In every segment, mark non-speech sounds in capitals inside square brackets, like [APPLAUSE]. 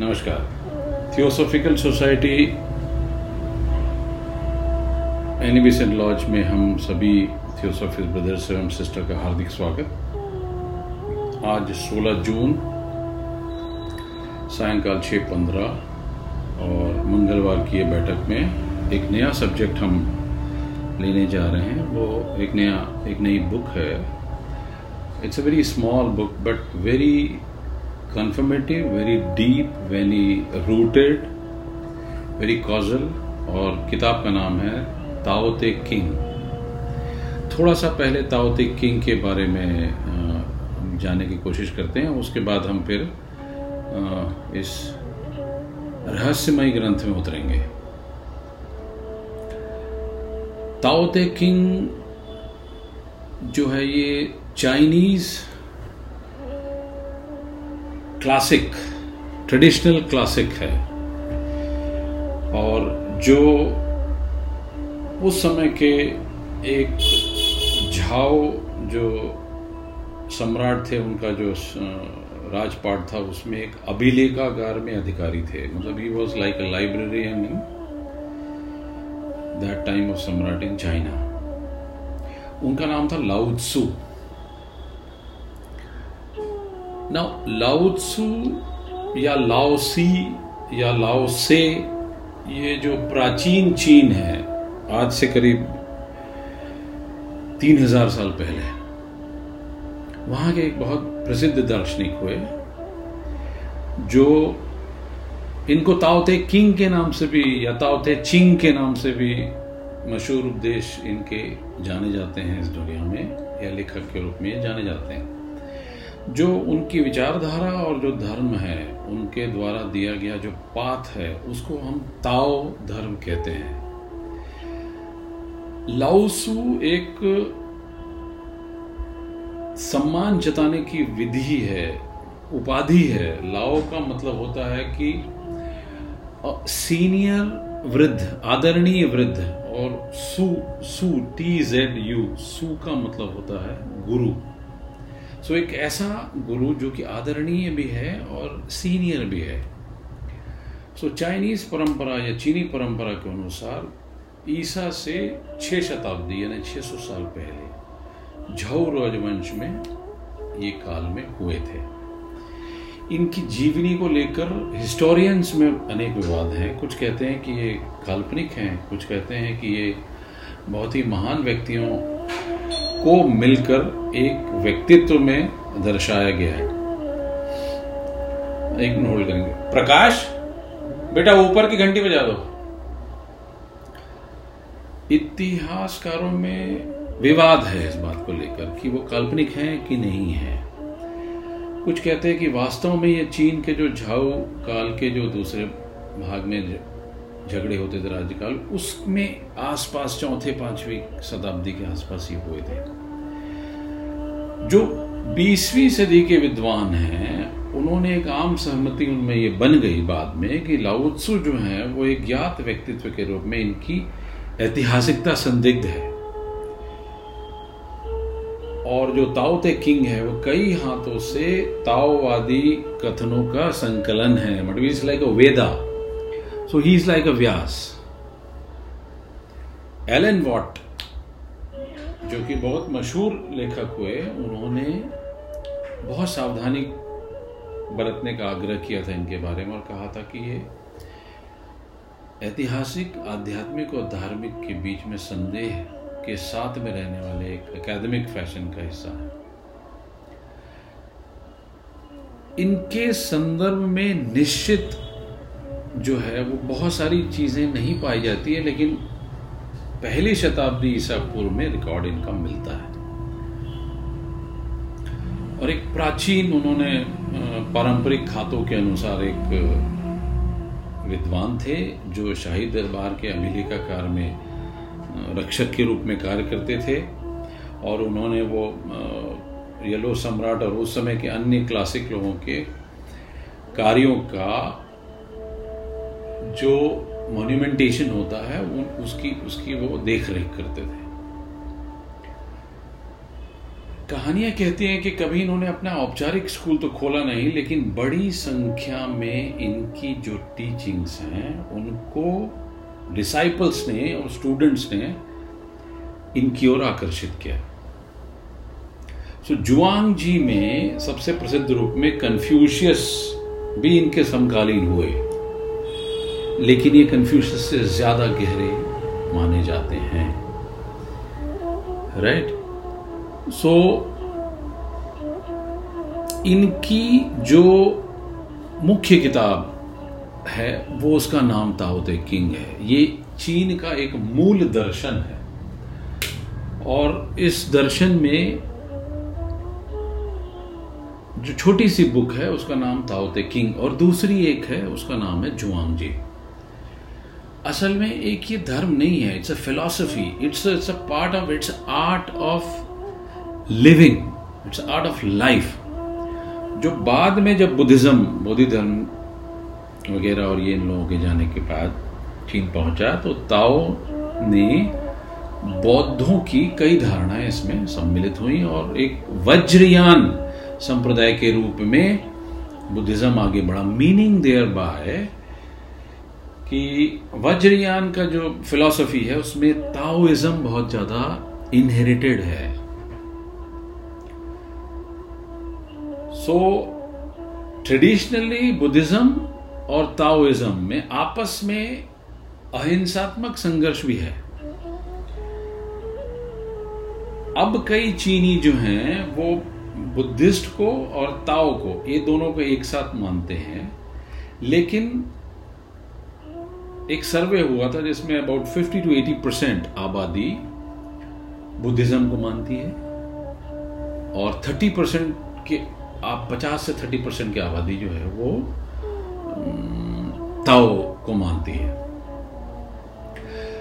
नमस्कार। Theosophical society Annie Besant laws में हम सभी थियोसॉफिक ब्रदर्स एवं सिस्टर का हार्दिक स्वागत। आज 16 जून, सायंकाल छः पंद्रह, और मंगलवार की ये बैठक में एक नया सब्जेक्ट हम लेने जा रहे हैं। वो एक नया, एक नई बुक है। It's a very small book but very confirmative, very deep, very rooted, very causal और किताब का नाम है ताओते किंग। थोड़ा सा पहले ताओते किंग के बारे में जाने की कोशिश करते हैं उसके बाद हम फिर इस रहस्यमय ग्रंथ में उतरेंगे। ताओते किंग जो है ये चाइनीज़ क्लासिक ट्रेडिशनल क्लासिक है। और जो उस समय के एक झाओ जो सम्राट थे, उनका जो राजपाट था, उसमें एक अभिलेखागार में अधिकारी थे। मतलब he was like a librarian in that time of सम्राट इन चाइना उनका नाम था लाउत्सु। ना लाउत्सु या लाओसी या लाओसे ये जो प्राचीन चीन है, आज से करीब तीन हज़ार साल पहले, वहाँ के एक बहुत प्रसिद्ध दार्शनिक हुए, जो इनको ताओते किंग के नाम से भी या ताओते चिंग के नाम से भी मशहूर उपदेश इनके जाने जाते हैं इस दुनिया में या लेखक के रूप में जाने जाते हैं। जो उनकी विचारधारा और जो धर्म है, उनके द्वारा दिया गया जो पाथ है, उसको हम ताओ धर्म कहते हैं। लाउसु एक सम्मान जताने की विधि है, उपाधि है। लाओ का मतलब होता है कि सीनियर वृद्ध, आदरणीय वृद्ध, और सु सु, टी, जेड, यू, सु का मतलब होता है गुरु। सो एक ऐसा गुरु जो कि आदरणीय भी है और सीनियर भी है। सो चाइनीज़ परंपरा या चीनी परंपरा के अनुसार ईसा से छह शताब्दी यानी 600 साल पहले झौ राजवंश में ये काल में हुए थे। इनकी जीवनी को लेकर हिस्टोरियंस में अनेक विवाद हैं। कुछ कहते हैं कि ये काल्पनिक हैं, कुछ कहते हैं कि ये बहुत ही महान व्यक्तियों को मिलकर एक व्यक्तित्व में दर्शाया गया है। एक मिनट होल्ड करेंगे। प्रकाश, बेटा ऊपर की घंटी बजा दो। इतिहासकारों में विवाद है इस बात को लेकर कि वो काल्पनिक हैं कि नहीं है। कुछ कहते हैं कि वास्तव में ये चीन के जो झाऊ काल के जो दूसरे भाग में झगड़े होते थे राज्यकाल, उसमें आसपास चौथे, पांचवी शताब्दी के आसपास ही हुए थे। जो बीसवीं सदी के विद्वान हैं, उन्होंने एक आम सहमति उनमें ये बन गई बाद में कि लाउत्सु जो है, वो एक ज्ञात व्यक्तित्व के रूप में इनकी ऐतिहासिकता संदिग्ध है। और जो ताओ ते किंग है, वो कई हाथों से ताओवादी कथनों का संकलन है। Is like Veda he is like a Vyas Alan Watts जो कि बहुत मशहूर लेखक हुए, उन्होंने बहुत सावधानी बरतने का आग्रह किया था इनके बारे में और कहा था कि ये ऐतिहासिक, आध्यात्मिक और धार्मिक के बीच में संदेह के साथ में रहने वाले एक एकेडमिक फ़ैशन का हिस्सा है। इनके संदर्भ में निश्चित जो है, वो बहुत सारी चीज़ें नहीं पाई जाती है, लेकिन पहली शताब्दी ईसा पूर्व में रिकॉर्ड इनका मिलता है। और एक प्राचीन उन्होंने पारंपरिक खातों के अनुसार एक विद्वान थे जो शाही दरबार के अभिलेखाकार में रक्षक के रूप में कार्य करते थे और उन्होंने वो येलो सम्राट और उस समय के अन्य क्लासिक लोगों के कार्यों का जो मोन्यूमेंटेशन होता है उन उसकी उसकी वो देख रेख करते थे। कहानियाँ कहती हैं कि कभी इन्होंने अपना औपचारिक स्कूल तो खोला नहीं लेकिन बड़ी संख्या में इनकी जो टीचिंग्स हैं उनको डिसाइपल्स ने और स्टूडेंट्स ने इनकी ओर आकर्षित किया। सो so, जुआंग जी में सबसे प्रसिद्ध रूप में कन्फ्यूशियस भी इनके समकालीन हुए। लेकिन ये कन्फ्यूशियस से ज़्यादा गहरे माने जाते हैं। Right right? सो so, इनकी जो मुख्य किताब है वो उसका नाम ताओते किंग है। ये चीन का एक मूल दर्शन है। और इस दर्शन में जो छोटी सी बुक है उसका नाम ताओते किंग और दूसरी एक है उसका नाम है जुआंग जी। असल में एक ये धर्म नहीं है it's a philosophy it's it's a part of it's art of living it's art of life जो बाद में जब बुद्धिज्म बोधि धर्म वगैरह और ये इन लोगों के जाने के बाद चीन पहुँचा तो ताओ ने बौद्धों की कई धारणाएँ इसमें सम्मिलित हुई और एक वज्रयान संप्रदाय के रूप में बुद्धिज्म आगे बढ़ा। मीनिंग देयर बाय कि वज्रयान का जो फिलॉसफी है, उसमें ताओइज्म बहुत ज़्यादा इनहेरिटेड है। सो ट्रेडिशनली बुद्धिज्म और ताओइज्म में आपस में अहिंसात्मक संघर्ष भी है। अब कई चीनी जो हैं, वो बुद्धिस्ट को और ताओ को, ये दोनों को एक साथ मानते हैं। लेकिन एक सर्वे हुआ था जिसमें अबाउट 50 टू 80 परसेंट आबादी बुद्धिज्म को मानती है और 30 परसेंट के, आप 50 से 30 परसेंट की आबादी जो है वो ताओ को मानती है।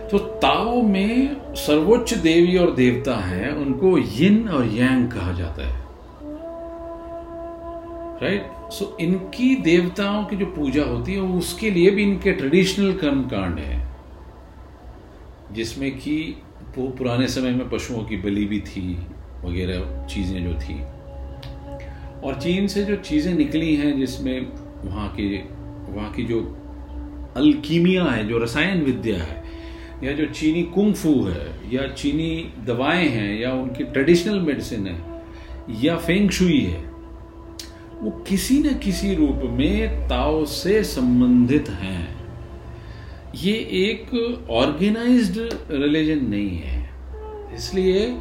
तो ताओ में सर्वोच्च देवी और देवता है, उनको यिन और यांग कहा जाता है। राइट सो so, इनकी देवताओं की जो पूजा होती है उसके लिए भी इनके ट्रेडिशनल कर्म कांड है। जिसमें कि पुराने समय में पशुओं की बलि भी थी वगैरह चीज़ें जो थी। और चीन से जो चीज़ें निकली हैं जिसमें वहाँ के वहाँ की जो अल्कीमिया है जो रसायन विद्या है या जो चीनी कुंगफू है या चीनी दवाएँ हैं या उनकी ट्रेडिशनल मेडिसिन है या फेंग शुई है वो किसी न किसी रूप में ताओ से संबंधित हैं। ये एक ऑर्गेनाइज्ड रिलीजन नहीं है। इसलिए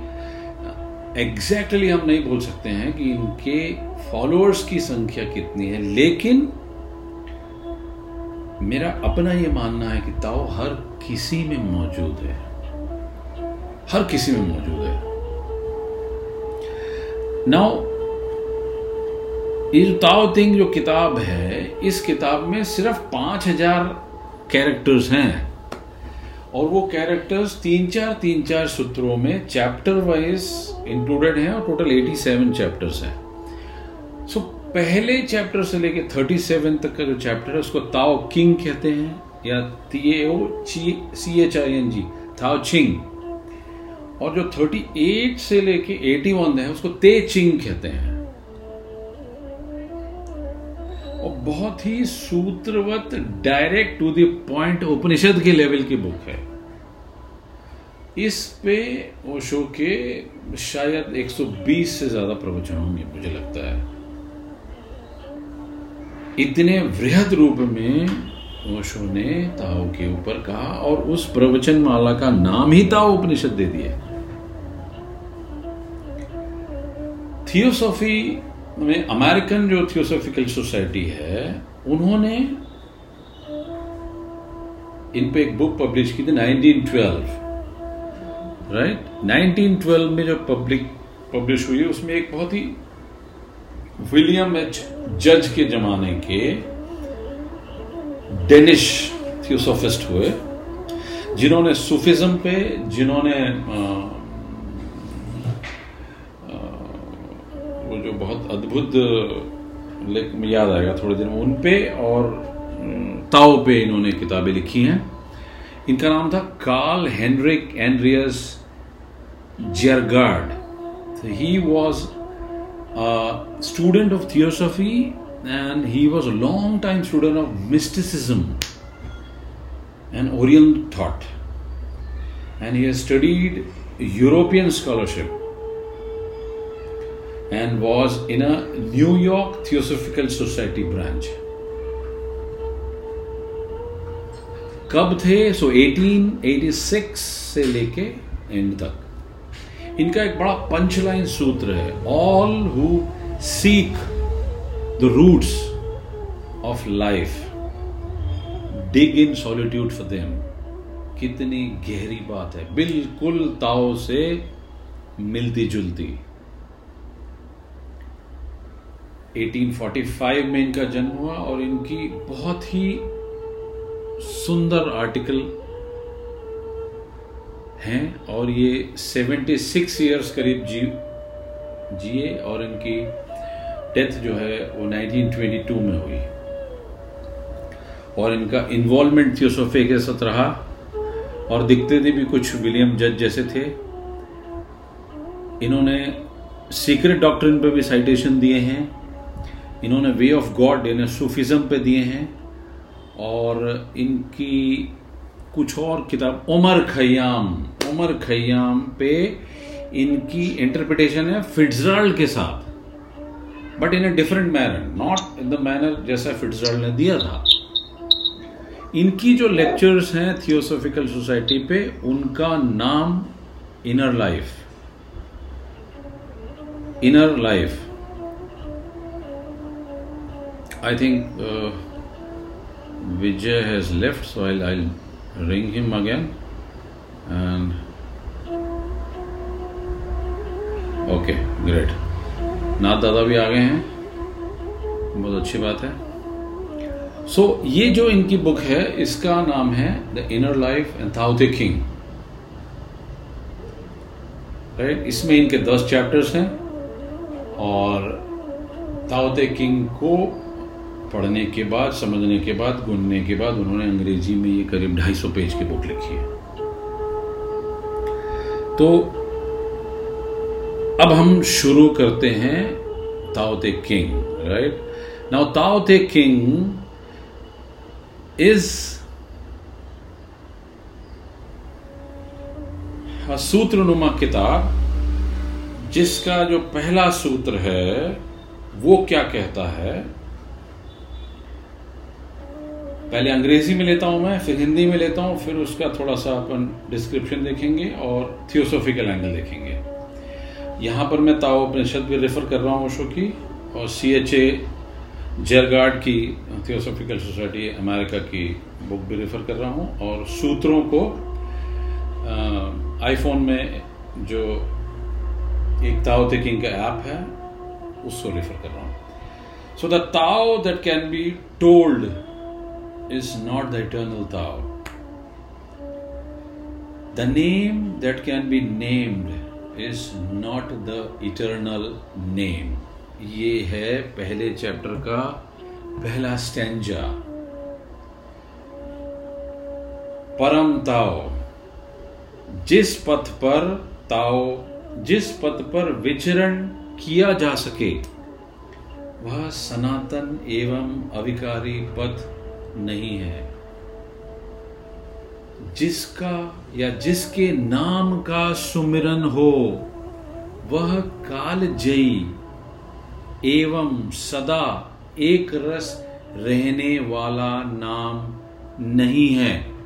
एग्जैक्टली exactly हम नहीं बोल सकते हैं कि इनके फॉलोअर्स की संख्या कितनी है, लेकिन मेरा अपना यह मानना है कि ताओ हर किसी में मौजूद है। हर किसी में मौजूद है। नाउ ये जो ताओ तिंग जो किताब है, इस किताब में सिर्फ़ पाँच हज़ार कैरेक्टर्स हैं। और वो कैरेक्टर्स तीन चार तीन चार सूत्रों में चैप्टर वाइज इंक्लूडेड हैं और टोटल 87 चैप्टर्स हैं। सो पहले चैप्टर से लेके 37 तक का जो चैप्टर है, उसको ताओ किंग कहते हैं, या T O C H I N G Tao Ching. और जो 38 से लेके 81 है, उसको ते चिंग कहते हैं। और बहुत ही सूत्रवत direct to the point Upanishad के लेवल की बुक है। इस पे ओशो के शायद 120 से ज़्यादा प्रवचन होंगे, मुझे लगता है। इतने वृहद रूप में ओशो ने ताओ के ऊपर कहा और उस प्रवचन माला का नाम ही ताओ उपनिषद दे दिया थियोसॉफी में अमेरिकन जो थियोसॉफिकल सोसाइटी है, उन्होंने इन पे एक बुक पब्लिश की थी 1912 राइट 1912 में जो पब्लिक पब्लिश हुई, उसमें एक बहुत ही विलियम एच जज के जमाने के डेनिश थियोसोफिस्ट हुए, जिन्होंने सूफिज्म पे, जिन्होंने जो बहुत अद्भुत याद आएगा थोड़े दिन उन पे और ताओ पे इन्होंने किताबें लिखी हैं। इनका नाम था Karl Henrik Andreas जर्गार्ड he was student of theosophy and he was a long time student of mysticism and Orient thought and he studied European scholarship and was in a New York Theosophical Society branch. कब थे? सो 1886 से लेके and तक। इनका एक बड़ा punchline सूत्र है all who seek the roots of life dig in solitude for them कितनी गहरी बात है। बिल्कुल ताओ से मिलती जुलती 1845 में इनका जन्म हुआ और इनकी बहुत ही सुंदर आर्टिकल हैं और ये 76 इयर्स करीब जी, जिए और इनकी डेथ जो है वो 1922 में हुई। और इनका इन्वॉल्वमेंट थियोसोफी के साथ रहा और दिखते थे भी कुछ विलियम जज जैसे थे। इन्होंने सीक्रेट डॉक्ट्रिन पे भी साइटेशन दिए हैं। इन्होंने वे ऑफ़ गॉड यानी सूफिज्म पे दिए हैं और इनकी कुछ और किताब, उमर खयाम उमर खयाम पे इनकी इंटरप्रिटेशन है फिट्जराल्ड के साथ। But in a different manner not in the manner जैसा फिट्जराल्ड ने दिया था। इनकी जो लेक्चर्स हैं थियोसोफिकल सोसाइटी पे, उनका नाम inner life inner life I think Vijay has left, so I'll, I'll ring him again. And okay, great. Nath दादा भी आ गए हैं बहुत अच्छी बात है सो so, ये जो इनकी बुक है इसका नाम है the inner life and Tao Te Ching right इसमें इनके दस चैप्टर्स हैं और ताओते किंग को पढ़ने के बाद, समझने के बाद, गुनने के बाद उन्होंने अंग्रेज़ी में ये करीब 250 पेज की बुक लिखी है। तो अब हम शुरू करते हैं Tao Te Ching right now Tao Te Ching is सूत्रनुमा किताब जिसका जो पहला सूत्र है, वो क्या कहता है? पहले अंग्रेज़ी में लेता हूँ मैं, फिर हिंदी में लेता हूँ, फिर उसका थोड़ा सा अपन डिस्क्रिप्शन देखेंगे और थियोसोफिकल एंगल देखेंगे। यहाँ पर मैं ताओ उपनिषद भी रेफर कर रहा हूँ ओशो की और सी एच ए जेरगार्ड की थियोसोफिकल सोसाइटी अमेरिका की बुक भी रेफर कर रहा हूँ और सूत्रों को आईफोन में जो एक ताओ थिंकिंग का ऐप है, उसको रेफर कर रहा हूँ। So the Tao that can be told is not the eternal Tao. The name that can be named is not the eternal name. ये है पहले चैप्टर का पहला स्टैंजा परम ताओ जिस पथ पर ताओ, जिस पथ पर विचरण किया जा सके, वह सनातन एवं अविकारी पथ नहीं है। जिसका या जिसके नाम का सुमिरन हो, वह काल जयी, एवं सदा एक रस रहने वाला नाम नहीं है।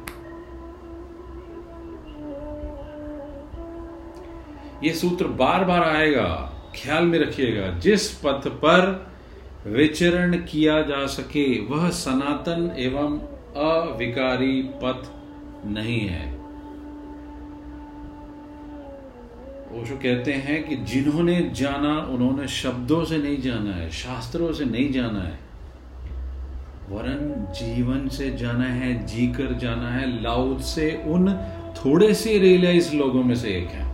यह सूत्र बार बार आएगा, ख्याल में रखिएगा, जिस पथ पर विचरण किया जा सके, वह सनातन एवं अविकारी पथ नहीं है। ओशो कहते हैं कि जिन्होंने जाना, उन्होंने शब्दों से नहीं जाना है, शास्त्रों से नहीं जाना है। वरन जीवन से जाना है, जीकर जाना है, लाउद से, उन थोड़े से रियलाइज़ लोगों में से एक है।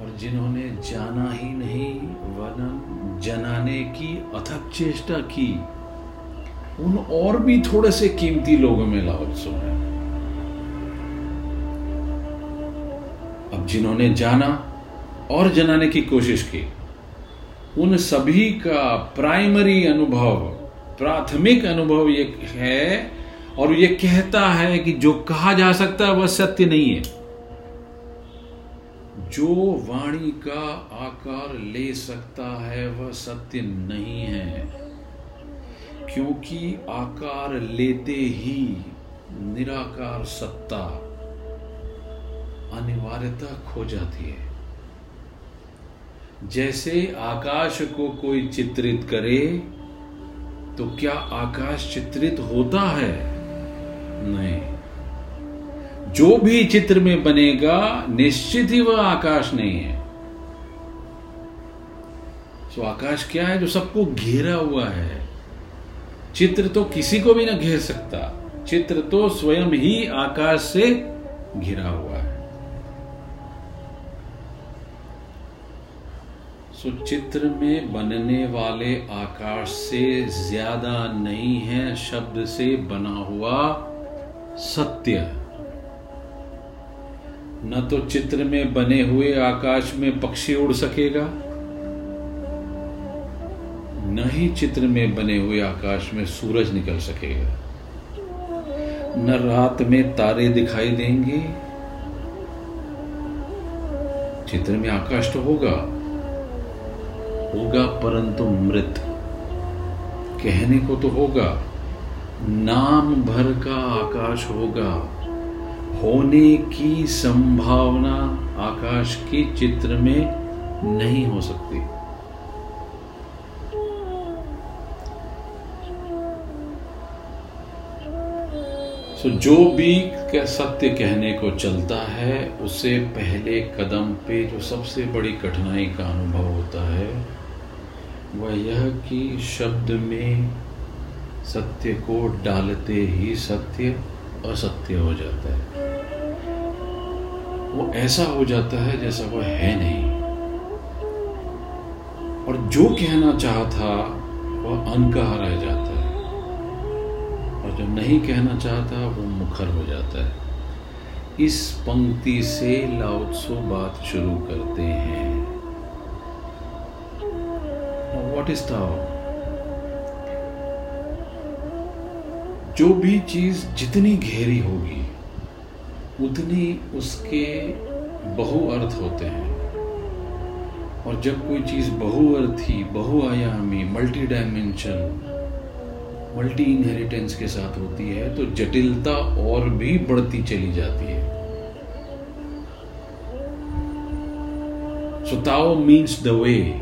और जिन्होंने जाना ही नहीं, वरन जनाने की अथक चेष्टा की। उन और भी थोड़े से कीमती लोगों में लाओत्सो है। अब जिन्होंने जाना और जनाने की कोशिश की, उन सभी का प्राइमरी अनुभव, प्राथमिक अनुभव ये है और ये कहता है कि जो कहा जा सकता है वह सत्य नहीं है। जो वाणी का आकार ले सकता है, वह सत्य नहीं है। क्योंकि आकार लेते ही निराकार सत्ता अनिवार्यता खो जाती है। जैसे आकाश को कोई चित्रित करे तो क्या आकाश चित्रित होता है? नहीं। जो भी चित्र में बनेगा, निश्चित ही वह आकाश नहीं है। सो आकाश क्या है? जो सबको घेरा हुआ है। चित्र तो किसी को भी ना घेर सकता। चित्र तो स्वयं ही आकाश से घिरा हुआ है। सो चित्र में बनने वाले आकाश से ज़्यादा नहीं है, शब्द से बना हुआ सत्य। न तो चित्र में बने हुए आकाश में पक्षी उड़ सकेगा, न ही चित्र में बने हुए आकाश में सूरज निकल सकेगा। न रात में तारे दिखाई देंगे, चित्र में आकाश तो होगा होगा परंतु मृत। कहने को तो होगा, नाम भर का आकाश होगा। होने की संभावना आकाश के चित्र में नहीं हो सकती। सो जो भी सत्य कहने को चलता है, उसे पहले कदम पे जो सबसे बड़ी कठिनाई का अनुभव होता है, वह यह कि शब्द में सत्य को डालते ही सत्य असत्य हो जाता है। वो ऐसा हो जाता है जैसा वह है नहीं। और जो कहना चाहा था, वह अनकहा रह जाता है। और जो नहीं कहना चाहता वो मुखर हो जाता है। इस पंक्ति से लाउत्सो बात शुरू करते हैं। व्हाट इज़ ताओ जो भी चीज़ जितनी घेरी होगी उतनी उसके बहुअर्थ होते हैं। और जब कोई चीज़ बहुअर्थी, बहुआयामी मल्टी डायमेंशन मल्टी इनहेरिटेंस के साथ होती है तो जटिलता और भी बढ़ती चली जाती है। सुताओ मीन्स द वे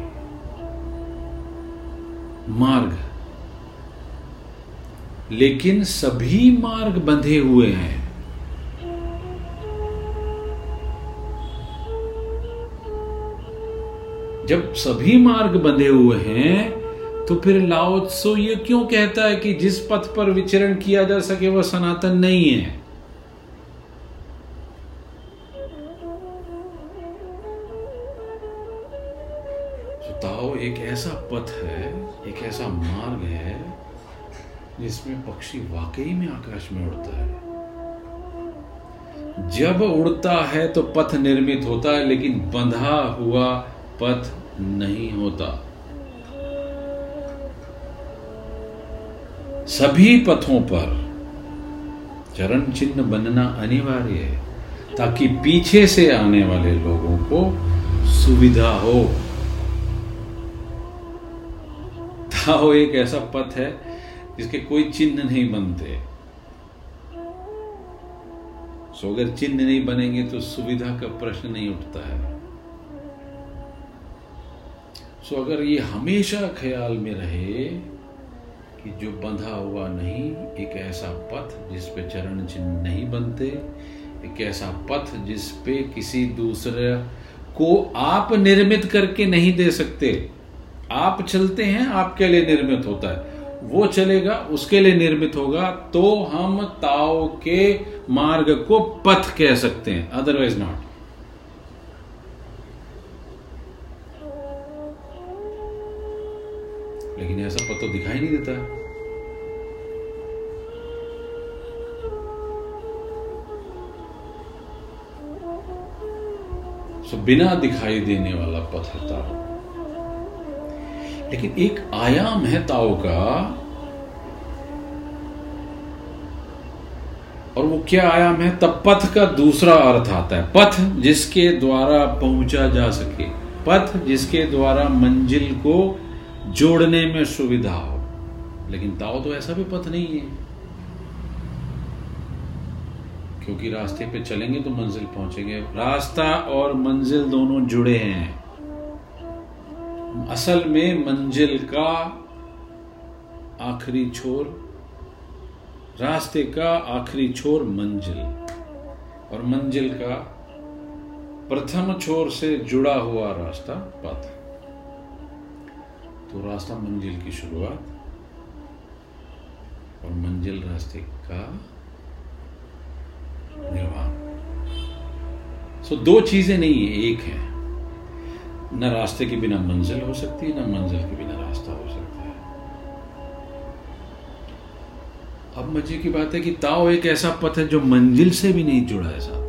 मार्ग। लेकिन सभी मार्ग बंधे हुए हैं। जब सभी मार्ग बंधे हुए हैं तो फिर लाओत्सो ये क्यों कहता है कि जिस पथ पर विचरण किया जा सके वह सनातन नहीं है? ताओ, एक ऐसा पथ है, एक ऐसा मार्ग है, जिसमें पक्षी वाकई में आकाश में उड़ता है। जब उड़ता है तो पथ निर्मित होता है, लेकिन बंधा हुआ पथ नहीं होता। सभी पथों पर चरण चिन्ह बनना अनिवार्य है, ताकि पीछे से आने वाले लोगों को सुविधा हो। ताओ, एक ऐसा पथ है जिसके कोई चिन्ह नहीं बनते। सो अगर चिन्ह नहीं बनेंगे तो सुविधा का प्रश्न नहीं उठता है। सो अगर ये हमेशा ख्याल में रहे कि जो बंधा हुआ नहीं, एक ऐसा पथ जिस पे चरण चिन्ह नहीं बनते, एक ऐसा पथ जिस पे किसी दूसरे को आप निर्मित करके नहीं दे सकते। आप चलते हैं, आपके लिए निर्मित होता है। वो चलेगा, उसके लिए निर्मित होगा तो हम ताओ के मार्ग को पथ कह सकते हैं अदरवाइज़ नॉट लेकिन ऐसा पथ तो दिखाई नहीं देता। सो सो बिना दिखाई देने वाला पथ है ताओ लेकिन एक आयाम है ताओ का। और वो क्या आयाम है? तब पथ का दूसरा अर्थ आता है। पथ जिसके द्वारा पहुँचा जा सके। पथ जिसके द्वारा मंजिल को जोड़ने में सुविधा हो। लेकिन ताओ तो ऐसा भी पथ नहीं है। क्योंकि रास्ते पे चलेंगे तो मंजिल पहुँचेंगे। रास्ता और मंजिल दोनों जुड़े हैं। असल में मंजिल का आखिरी छोर, रास्ते का आखिरी छोर मंजिल। और मंजिल का प्रथम छोर से जुड़ा हुआ रास्ता पथ। तो रास्ता मंजिल की शुरुआत और मंजिल रास्ते का निर्माण। सो दो चीज़ें नहीं है, एक है। न रास्ते के बिना मंजिल हो सकती है, न मंजिल के बिना रास्ता हो सकता है। अब मज़े की बात है कि ताओ एक ऐसा पथ है जो मंजिल से भी नहीं जुड़ा है साहब।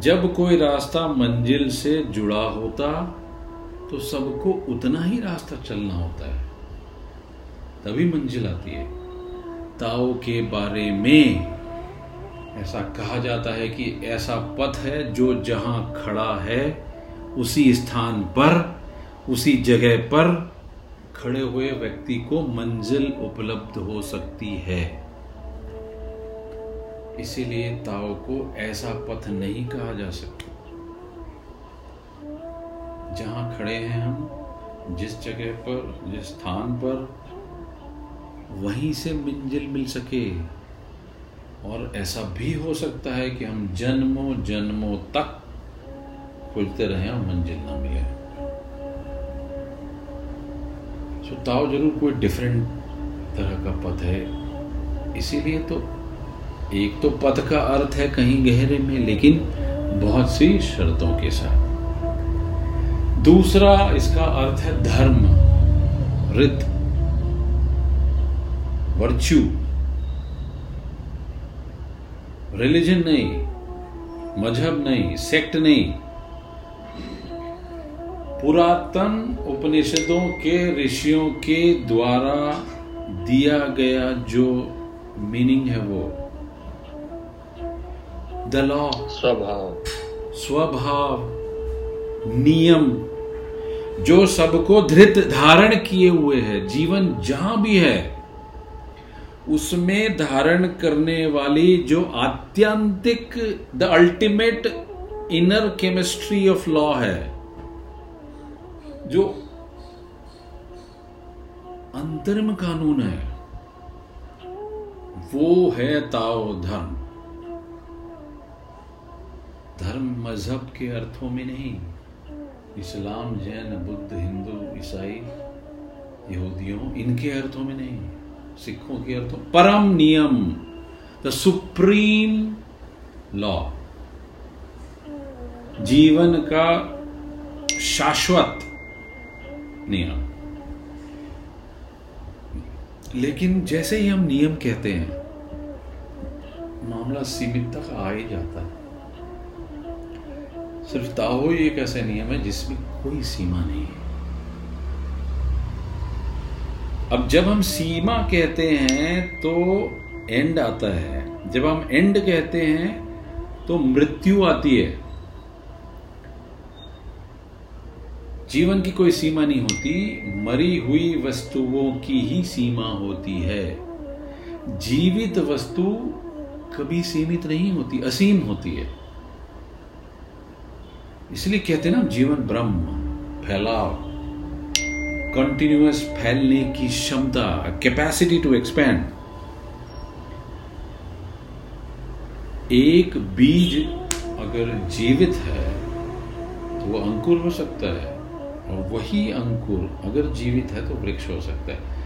जब कोई रास्ता मंजिल से जुड़ा होता तो सबको उतना ही रास्ता चलना होता है। तभी मंजिल आती है। ताओ के बारे में ऐसा कहा जाता है कि ऐसा पथ है जो जहाँ खड़ा है, उसी स्थान पर, उसी जगह पर खड़े हुए व्यक्ति को मंजिल उपलब्ध हो सकती है। इसीलिए ताओ को ऐसा पथ नहीं कहा जा सकता। जहाँ खड़े हैं हम, जिस जगह पर, जिस स्थान पर, वहीं से मंजिल मिल सके। और ऐसा भी हो सकता है कि हम जन्मों जन्मों तक खोजते रहे और मंजिल ना मिले। सो ताओ ज़रूर कोई डिफरेंट तरह का पथ है। इसीलिए तो एक तो पथ का अर्थ है कहीं गहरे में, लेकिन बहुत सी शर्तों के साथ। दूसरा इसका अर्थ है धर्म रित वर्च्यू रिलीजन नहीं मज़हब नहीं सेक्ट नहीं। पुरातन उपनिषदों के ऋषियों के द्वारा दिया गया जो मीनिंग है वो द लॉ स्वभाव। स्वभाव नियम। जो सबको धृत धारण किए हुए है, जीवन जहाँ भी है, उसमें धारण करने वाली जो आत्यंतिक the ultimate inner chemistry of law है, जो अंतरिम कानून है, वो है ताओ धर्म। धर्म मज़हब के अर्थों में नहीं। इस्लाम, जैन, बुद्ध, हिंदू, ईसाई, यहूदियों, इनके अर्थों में नहीं, सिखों के अर्थों, परम नियम द सुप्रीम लॉ जीवन का शाश्वत नियम। लेकिन जैसे ही हम नियम कहते हैं, मामला सीमित तक आ ही जाता है। सिर्फ़ ताहो ही एक ऐसा नियम है जिसमें कोई सीमा नहीं है। अब जब हम सीमा कहते हैं तो एंड आता है। जब हम एंड कहते हैं तो मृत्यु आती है। जीवन की कोई सीमा नहीं होती, मरी हुई वस्तुओं की ही सीमा होती है। जीवित वस्तु कभी सीमित नहीं होती, असीम होती है। इसलिए कहते हैं ना, जीवन ब्रह्म, फैलाव कंटिन्यूस फैलने की क्षमता कैपेसिटी टू एक्सपेंड एक बीज अगर जीवित है तो वह अंकुर हो सकता है, और वही अंकुर अगर जीवित है तो वृक्ष हो सकता है।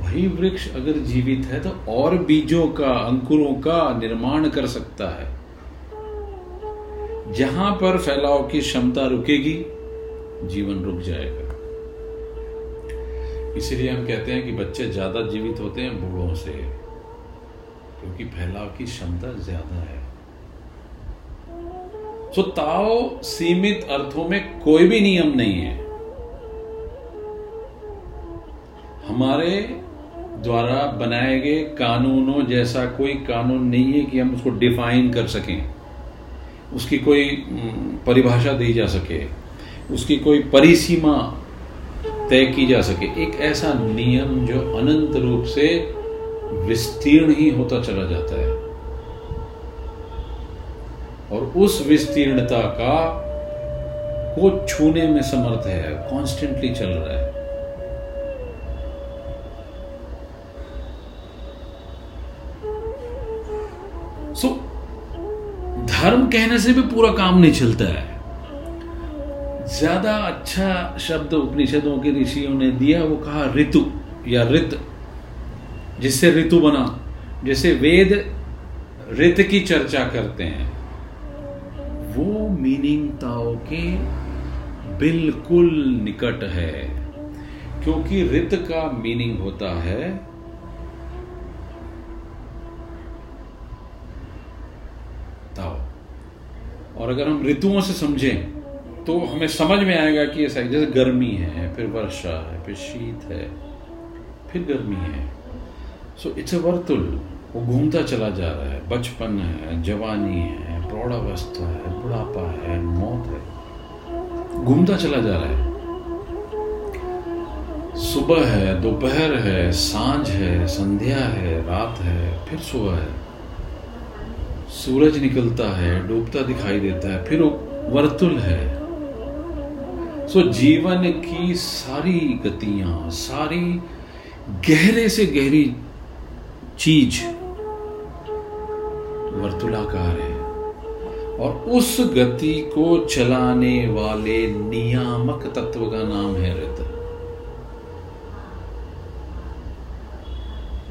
वही वृक्ष अगर जीवित है तो और बीजों का, अंकुरों का निर्माण कर सकता है। जहाँ पर फैलाव की क्षमता रुकेगी, जीवन रुक जाएगा। इसीलिए हम कहते हैं कि बच्चे ज़्यादा जीवित होते हैं बूढ़ों से, क्योंकि फैलाव की क्षमता ज़्यादा है। तो ताओ सीमित अर्थों में कोई भी नियम नहीं है। हमारे द्वारा बनाए गए कानूनों जैसा कोई कानून नहीं है कि हम उसको डिफाइन कर सकें। उसकी कोई परिभाषा दी जा सके, उसकी कोई परिसीमा तय की जा सके, एक ऐसा नियम जो अनंत रूप से विस्तीर्ण ही होता चला जाता है। और उस विस्तीर्णता का को छूने में समर्थ है कॉन्स्टेंटली चल रहा है। धर्म कहने से भी पूरा काम नहीं चलता है। ज़्यादा अच्छा शब्द उपनिषदों के ऋषियों ने दिया, वो कहा ऋतु या ऋत, जिससे ऋतु बना, जैसे वेद ऋत की चर्चा करते हैं। वो मीनिंग ताओ के बिल्कुल निकट है, क्योंकि ऋत का मीनिंग होता है ताओ। और अगर हम ऋतुओं से समझें तो हमें समझ में आएगा कि ऐसा जैसे गर्मी है, फिर वर्षा है, फिर शीत है, फिर गर्मी है। सो इट्स अ वर्तुल वो घूमता चला जा रहा है। बचपन है, जवानी है प्रौढ़ावस्था है, बुढ़ापा है, मौत है। घूमता चला जा रहा है। सुबह है, दोपहर है, साँझ है, संध्या है, रात है, फिर सुबह है। सूरज निकलता है, डूबता दिखाई देता है, फिर वर्तुल है। सो जीवन की सारी गतियाँ, सारी गहरे से गहरी चीज़ वर्तुलाकार है। और उस गति को चलाने वाले नियामक तत्व का नाम है ऋत।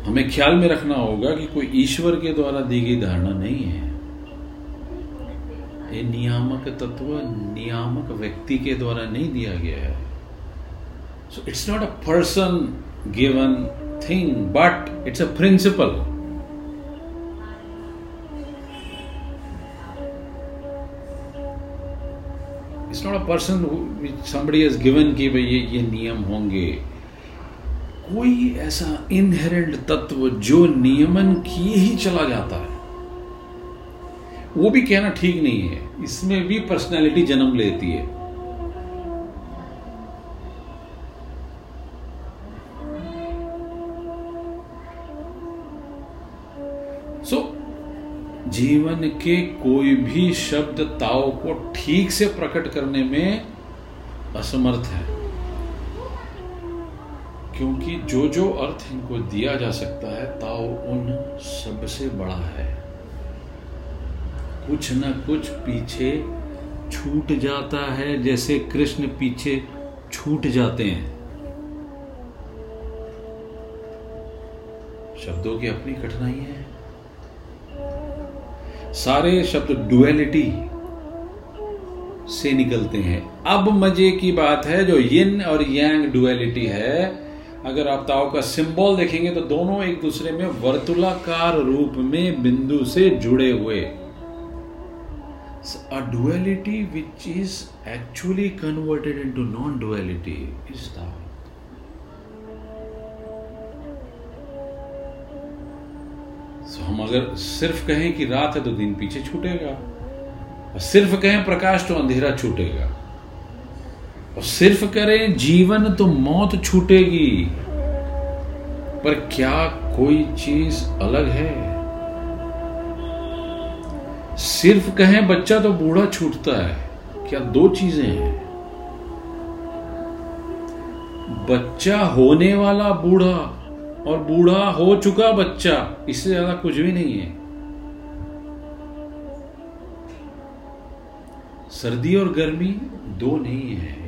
हमें ख्याल में रखना होगा कि कोई ईश्वर के द्वारा दी गई धारणा नहीं है। ये नियामक तत्व नियामक व्यक्ति के द्वारा नहीं दिया गया है। So it's not a person given thing but it's a principle it's not a person somebody is given कि भाई ये ये नियम होंगे। कोई ऐसा इनहेरेंट तत्व जो नियमन किए ही चला जाता है। वो भी कहना ठीक नहीं है। इसमें भी पर्सनैलिटी जन्म लेती है। सो so, जीवन के कोई भी शब्द ताओ को ठीक से प्रकट करने में असमर्थ है। क्योंकि जो जो अर्थ इनको दिया जा सकता है, ताओ उन सबसे बड़ा है। कुछ न कुछ पीछे छूट जाता है, जैसे कृष्ण पीछे छूट जाते हैं। शब्दों की अपनी कठिनाई है। सारे शब्द डुअलिटी से निकलते हैं। अब मज़े की बात है, जो यिन और यांग डुअलिटी है अगर आप ताओ का सिंबल देखेंगे तो दोनों एक दूसरे में वर्तुलाकार रूप में बिंदु से जुड़े हुए। A duality which is actually converted into non duality is Tao. So, हम अगर सिर्फ़ कहें कि रात है तो दिन पीछे छूटेगा। और सिर्फ़ कहें प्रकाश तो अंधेरा छूटेगा। और सिर्फ़ करें, जीवन तो मौत छूटेगी। पर क्या कोई चीज़ अलग है? सिर्फ़ कहें, बच्चा तो बूढ़ा छूटता है। क्या दो चीज़ें हैं? बच्चा होने वाला बूढ़ा और बूढ़ा हो चुका बच्चा, इससे ज़्यादा कुछ भी नहीं है। सर्दी और गर्मी दो नहीं है।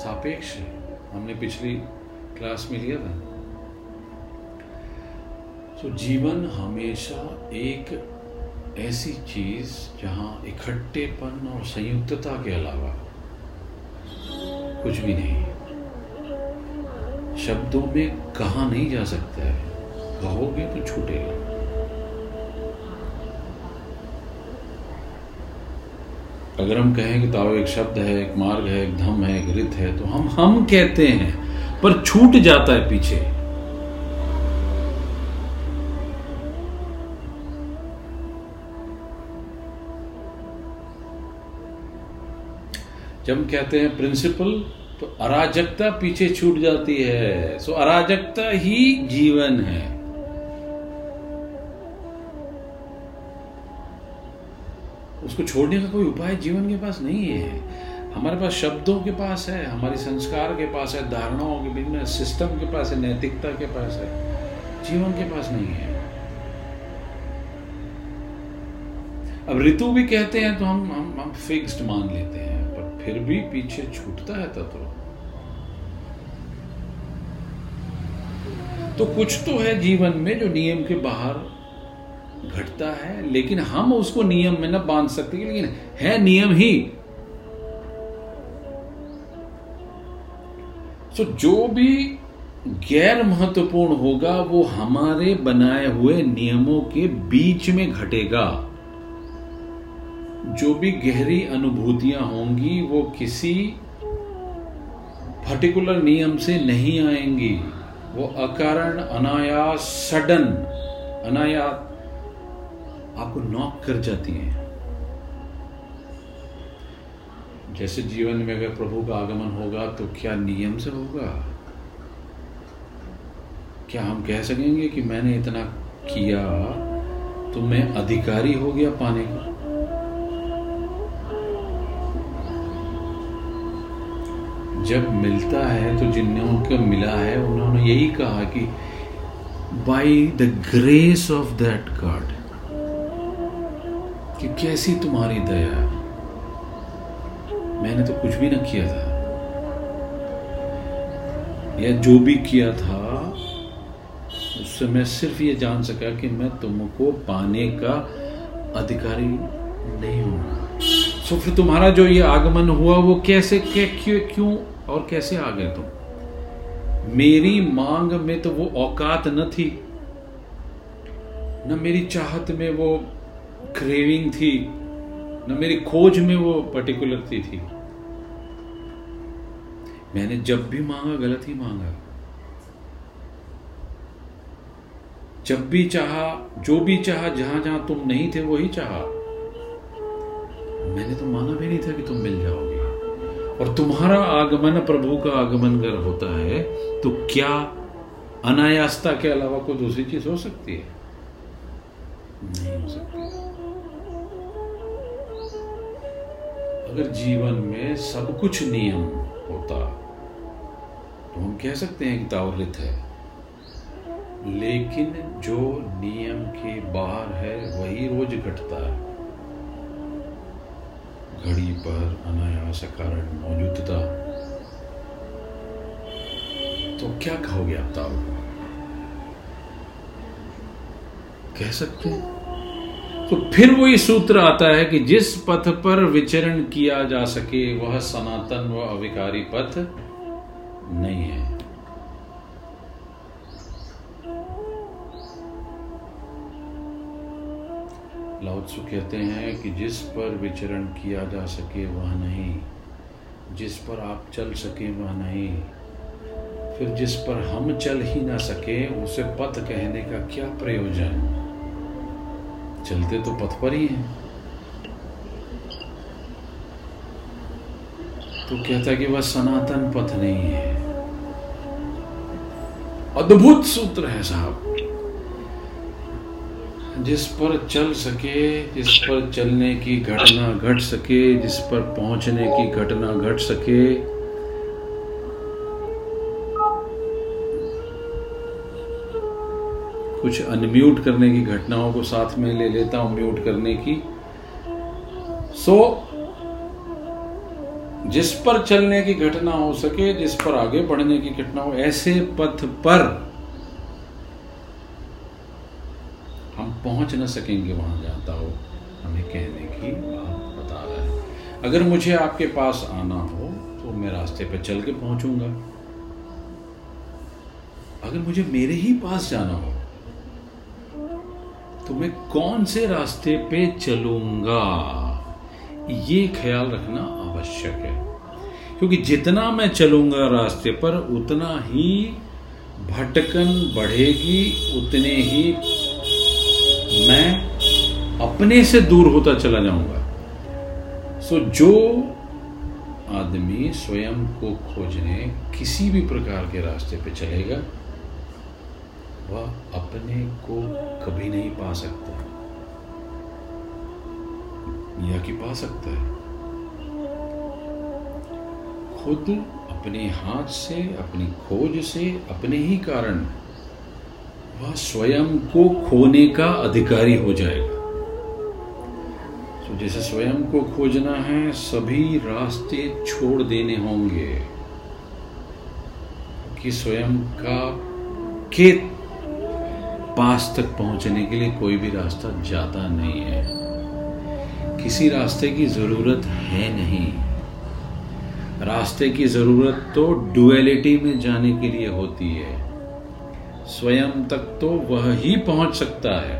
सापेक्ष है। हमने पिछली क्लास में लिया था। तो जीवन हमेशा एक ऐसी चीज़ जहाँ इकट्ठेपन और संयुक्तता के अलावा कुछ भी नहीं शब्दों में कहा नहीं जा सकता है। कहोगे तो छूटेगा। अगर हम कहें कि ताओ एक शब्द है, एक मार्ग है, एक धम है, एक रित है तो हम हम कहते हैं, पर छूट जाता है पीछे। जब हम कहते हैं प्रिंसिपल तो अराजकता पीछे छूट जाती है। सो अराजकता ही जीवन है। उसको छोड़ने का कोई उपाय जीवन के पास नहीं है। हमारे पास शब्दों के पास है, हमारे संस्कार के पास है, धारणाओं के बिज़नेस सिस्टम के पास है, नैतिकता के पास है। जीवन के पास नहीं है। अब ऋतु भी कहते हैं तो हम हम हम फिक्स्ड मान लेते हैं, पर फिर भी पीछे छूटता है तत्व। तो कुछ तो है जीवन में जो नियम के बाहर घटता है, लेकिन हम उसको नियम में ना बाँध सकते, लेकिन है नियम ही। तो जो भी गैर महत्वपूर्ण होगा, वो हमारे बनाए हुए नियमों के बीच में घटेगा। जो भी गहरी अनुभूतियाँ होंगी, वो किसी पर्टिकुलर नियम से नहीं आएँगी। वो अकारण, अनायास सडन अनायास आपको नॉक कर जाती हैं। जैसे जीवन में अगर प्रभु का आगमन होगा तो क्या नियम से होगा? क्या हम कह सकेंगे कि मैंने इतना किया तो मैं अधिकारी हो गया पाने का? जब मिलता है तो जिन्हों को मिला है, उन्होंने यही कहा कि by the grace of that God कि कैसी तुम्हारी दया मैंने तो कुछ भी ना किया था। या जो भी किया था, उससे मैं सिर्फ़ ये जान सका कि मैं तुमको पाने का अधिकारी नहीं हूँ। सो फिर तुम्हारा जो ये आगमन हुआ, वो कैसे, क्या, क्यों क्यों और कैसे आ गए तुम? मेरी मांग में तो वो औकात न थी। न मेरी चाहत में वो क्रेविंग थी, न मेरी खोज में वो पर्टिकुलरती थी। मैंने जब भी मांगा, गलत ही मांगा। जब भी चाहा, जो भी चाहा, जहाँ जहाँ तुम नहीं थे, वही चाहा। मैंने तो माना भी नहीं था कि तुम मिल जाओगे। और तुम्हारा आगमन, प्रभु का आगमन कर होता है तो क्या अनायासता के अलावा कोई दूसरी चीज़ हो सकती है? नहीं हो सकती। अगर जीवन में सब कुछ नियम होता तो हम कह सकते हैं कि तावरित है। लेकिन जो नियम के बाहर है, वही रोज घटता है। घड़ी पर अनायास कारण मौजूदता। तो क्या कहोगे आप ताऊ कह सकते हैं। तो फिर वही सूत्र आता है कि जिस पथ पर विचरण किया जा सके, वह सनातन व अविकारी पथ नहीं है। लाउत्सु कहते हैं कि जिस पर विचरण किया जा सके, वह नहीं। जिस पर आप चल सके, वह नहीं। फिर जिस पर हम चल ही ना सके, उसे पथ कहने का क्या प्रयोजन? चलते तो पथ पर ही हैं। तो कहता कि वह सनातन पथ नहीं है। अद्भुत सूत्र है साहब। जिस पर चल सके, जिस पर चलने की घटना घट सके, जिस पर पहुँचने की घटना घट सके कुछ अनम्यूट करने की घटनाओं को साथ में ले लेता हूँ म्यूट करने की। सो so, जिस पर चलने की घटना हो सके जिस पर आगे बढ़ने की घटना हो ऐसे पथ पर हम पहुँच न सकेंगे वहाँ जाता हो हमें कहने की बात बता रहा है। अगर मुझे आपके पास आना हो तो मैं रास्ते पर चल के पहुंचूँगा। अगर मुझे मेरे ही पास जाना हो तो मैं कौन से रास्ते पे चलूँगा? ये ख्याल रखना आवश्यक है। क्योंकि जितना मैं चलूँगा रास्ते पर, उतना ही भटकन बढ़ेगी, उतने ही मैं अपने से दूर होता चला जाऊँगा। सो जो आदमी स्वयं को खोजने किसी भी प्रकार के रास्ते पे चलेगा वह अपने को कभी नहीं पा सकता। या कि पा सकता है। खुद अपने हाथ से, अपनी खोज से, अपने ही कारण वह स्वयं को खोने का अधिकारी हो जाएगा। तो जैसे स्वयं को खोजना है, सभी रास्ते छोड़ देने होंगे। कि स्वयं का के पास तक पहुँचने के लिए कोई भी रास्ता जाता नहीं है। किसी रास्ते की ज़रूरत है नहीं। रास्ते की ज़रूरत तो डुअलिटी में जाने के लिए होती है। स्वयं तक तो वह ही पहुँच सकता है,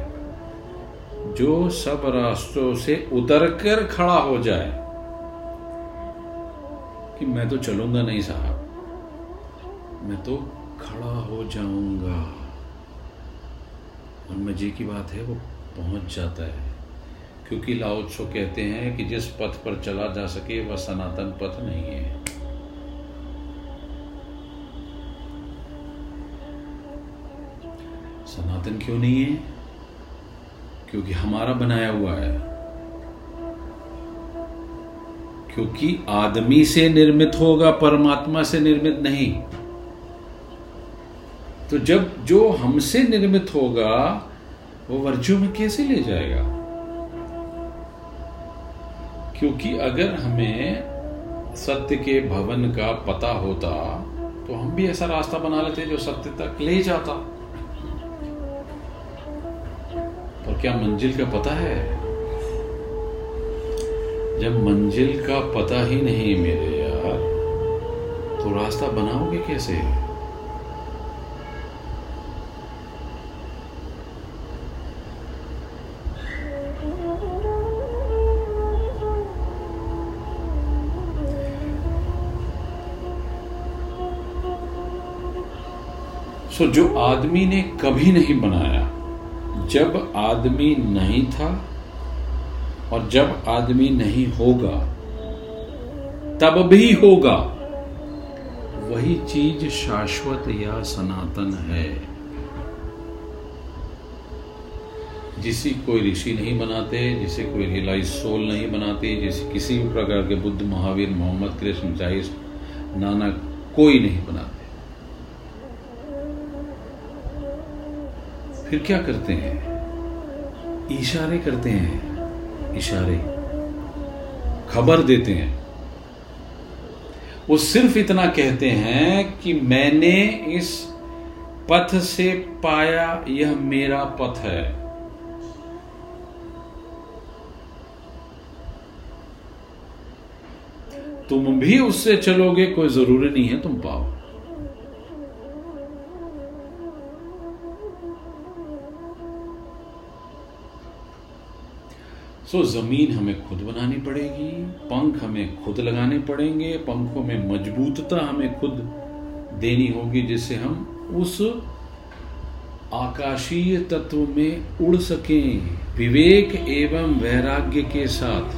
जो सब रास्तों से उतर कर खड़ा हो जाए। कि मैं तो चलूँगा नहीं साहब, मैं तो खड़ा हो जाऊँगा। और मज़े की बात है, वो पहुँच जाता है। क्योंकि लाओत्सो कहते हैं कि जिस पथ पर चला जा सके, वह सनातन पथ नहीं है। सनातन क्यों नहीं है? क्योंकि हमारा बनाया हुआ है। क्योंकि आदमी से निर्मित होगा, परमात्मा से निर्मित नहीं। तो जब जो हमसे निर्मित होगा, वो वर्जो में कैसे ले जाएगा? क्योंकि अगर हमें सत्य के भवन का पता होता तो हम भी ऐसा रास्ता बना लेते जो सत्य तक ले जाता। पर क्या मंजिल का पता है? जब मंजिल का पता ही नहीं मेरे यार तो रास्ता बनाओगे कैसे? सो जो आदमी ने कभी नहीं बनाया, जब आदमी नहीं था और जब आदमी नहीं होगा, तब भी होगा। वही चीज़ शाश्वत या सनातन है। जिसे कोई ऋषि नहीं बनाते, जिसे कोई रियलाइज़ सोल नहीं बनाते, जिसे किसी भी प्रकार के बुद्ध, महावीर, मोहम्मद, कृष्ण चाइस नानक कोई नहीं बनाते। फिर क्या करते हैं? इशारे करते हैं। इशारे। खबर देते हैं। वो सिर्फ़ इतना कहते हैं कि मैंने इस पथ से पाया यह मेरा पथ है। तुम भी उससे चलोगे कोई ज़रूरी नहीं है, तुम पाओ। सो ज़मीन हमें खुद बनानी पड़ेगी, पंख हमें खुद लगाने पड़ेंगे, पंखों में मजबूतता हमें खुद देनी होगी, जिससे हम उस आकाशीय तत्व में उड़ सकें। विवेक एवं वैराग्य के साथ।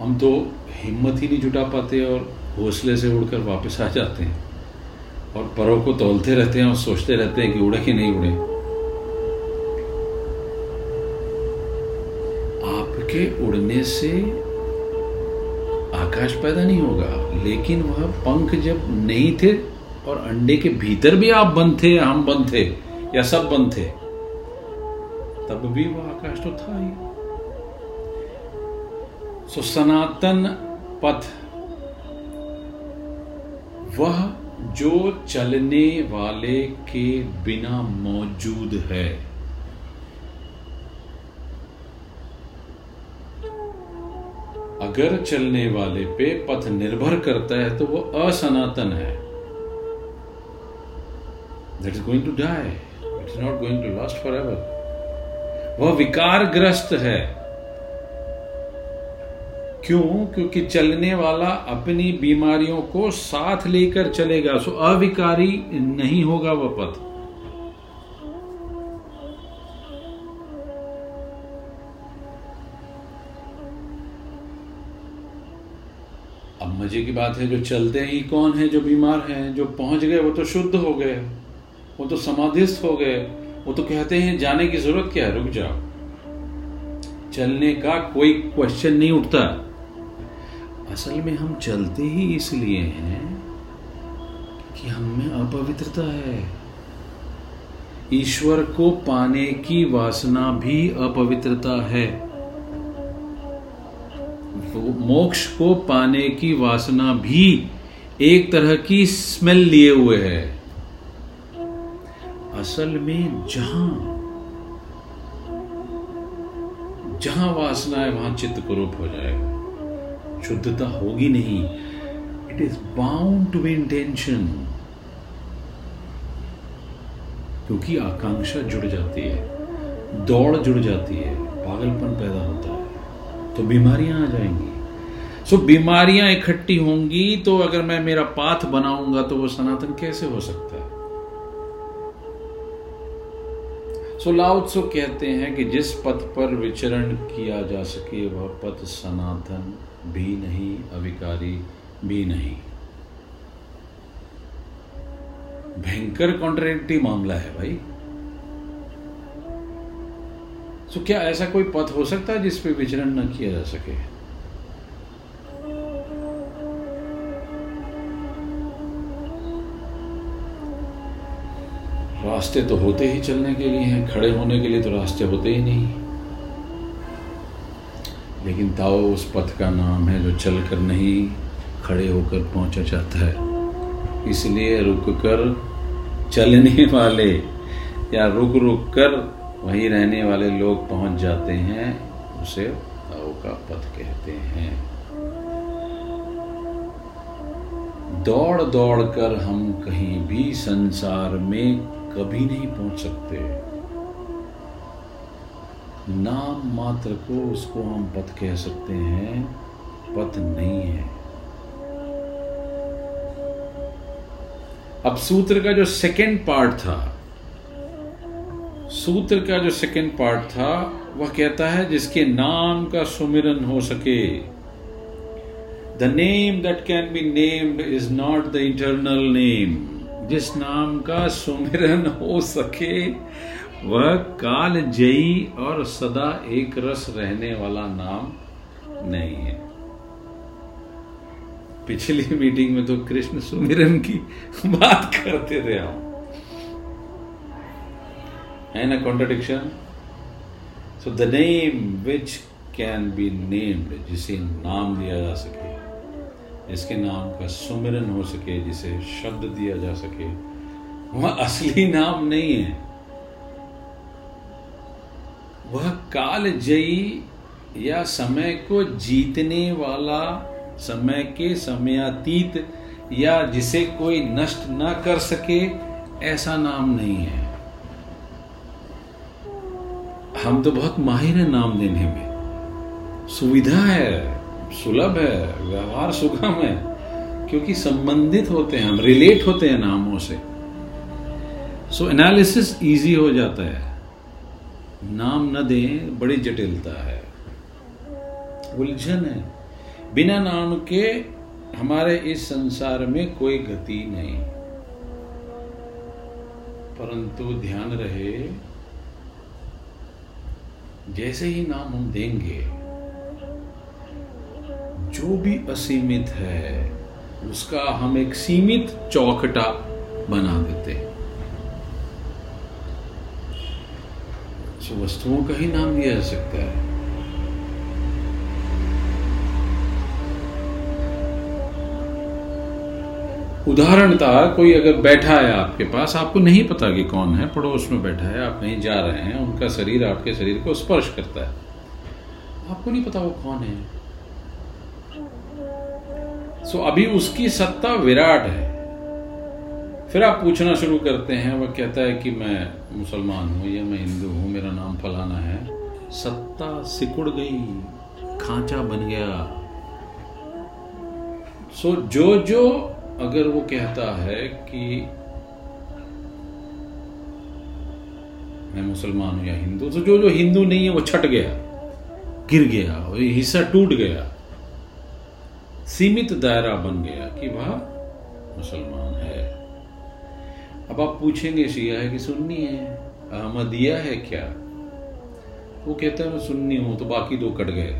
हम तो हिम्मत ही नहीं जुटा पाते और हौसले से उड़कर वापस आ जाते हैं। और परों को तोलते रहते हैं और सोचते रहते हैं कि उड़े कि नहीं उड़े। के उड़ने से आकाश पैदा नहीं होगा। लेकिन वह पंख जब नहीं थे और अंडे के भीतर भी आप बंद थे, हम बंद थे, या सब बंद थे, तब भी वह आकाश तो था ही। सो सनातन पथ, वह जो चलने वाले के बिना मौजूद है। अगर चलने वाले पे पथ निर्भर करता है तो वो असनातन है। That is going to die it is not going to last forever वह विकारग्रस्त है। क्यों? क्योंकि चलने वाला अपनी बीमारियों को साथ लेकर चलेगा, सो अविकारी नहीं होगा वह पथ। मज़े की बात है, जो चलते ही कौन है, जो बीमार हैं, जो पहुँच गए, वो तो शुद्ध हो गए, वो तो समाधिस्थ हो गए, वो तो कहते हैं, जाने की ज़रूरत क्या है? रुक जाओ। चलने का कोई क्वेश्चन नहीं उठता। असल में हम चलते ही इसलिए हैं कि हम में अपवित्रता है। ईश्वर को पाने की वासना भी अपवित्रता है। मोक्ष को पाने की वासना भी एक तरह की स्मेल लिए हुए है। असल में जहाँ जहाँ वासना है, वहाँ चित्त कुरूप हो जाएगा। शुद्धता होगी नहीं। It is bound to be intention क्योंकि आकांक्षा जुड़ जाती है, दौड़ जुड़ जाती है, पागलपन पैदा होता है। तो बीमारियाँ आ जाएँगी। सो बीमारियाँ इकट्ठी होंगी तो अगर मैं मेरा पाथ बनाऊँगा तो वो सनातन कैसे हो सकता है? सो लाउत्सो कहते हैं कि जिस पथ पर विचरण किया जा सके, वह पथ सनातन भी नहीं, अविकारी भी नहीं। भयंकर कॉन्ट्रेक्टिव मामला है भाई। तो क्या ऐसा कोई पथ हो सकता है जिसपे विचरण न किया जा सके? रास्ते तो होते ही चलने के लिए हैं, खड़े होने के लिए तो रास्ते होते ही नहीं। लेकिन ताओ उस पथ का नाम है जो चलकर नहीं खड़े होकर पहुँचा जाता है। इसलिए रुक कर चलने वाले या रुक रुक कर वहीं रहने वाले लोग पहुँच जाते हैं, उसे ताओ का पथ कहते हैं। दौड़ दौड़ कर हम कहीं भी संसार में कभी नहीं पहुँच सकते। नाम मात्र को उसको हम पथ कह सकते हैं, पथ नहीं है। अब सूत्र का जो सेकंड पार्ट था सूत्र का जो सेकंड पार्ट था, वह कहता है, जिसके नाम का सुमिरन हो सके। The name that can be named is not the internal name जिस नाम का सुमिरन हो सके, वह काल जयी और सदा एक रस रहने वाला नाम नहीं है। पिछली मीटिंग में तो कृष्ण सुमिरन की बात करते थे हम। है ना contradiction so the name which can be named जिसे नाम दिया जा सके जिसके नाम का सुमिरन हो सके, जिसे शब्द दिया जा सके, वह असली नाम नहीं है। वह काल जयी या समय को जीतने वाला, समय के समयातीत या जिसे कोई नष्ट ना कर सके, ऐसा नाम नहीं है। हम तो बहुत माहिर हैं नाम देने में। सुविधा है, सुलभ है, व्यवहार सुगम है, क्योंकि संबंधित होते हैं, हम रिलेट होते हैं नामों से। सो एनालिसिस इजी हो जाता है। नाम न दें, बड़ी जटिलता है। उलझन है। बिना नाम के हमारे इस संसार में कोई गति नहीं। परंतु ध्यान रहे जैसे ही नाम हम देंगे, जो भी असीमित है, उसका हम एक सीमित चौखटा बना देते हैं। वस्तुओं का ही नाम दिया जा सकता है। उदाहरणता कोई अगर बैठा है आपके पास, आपको नहीं पता कि कौन है, पड़ोस में बैठा है, आप कहीं जा रहे हैं, उनका शरीर आपके शरीर को स्पर्श करता है। आपको नहीं पता वो कौन है। सो अभी उसकी सत्ता विराट है। फिर आप पूछना शुरू करते हैं, वह कहता है कि मैं मुसलमान हूँ, या मैं हिंदू हूँ, मेरा नाम फलाना है। सत्ता सिकुड़ गई, खांचा बन गया। सो जो जो अगर वो कहता है कि मैं मुसलमान हूँ या हिंदू तो जो जो हिंदू नहीं है वो छट गया, गिर गया हिस्सा टूट गया। सीमित दायरा बन गया कि वह मुसलमान है। अब आप पूछेंगे, शिया है कि सुन्नी है? अहमदिया है क्या? वो कहता है, मैं सुन्नी हूँ तो बाकी दो कट गए।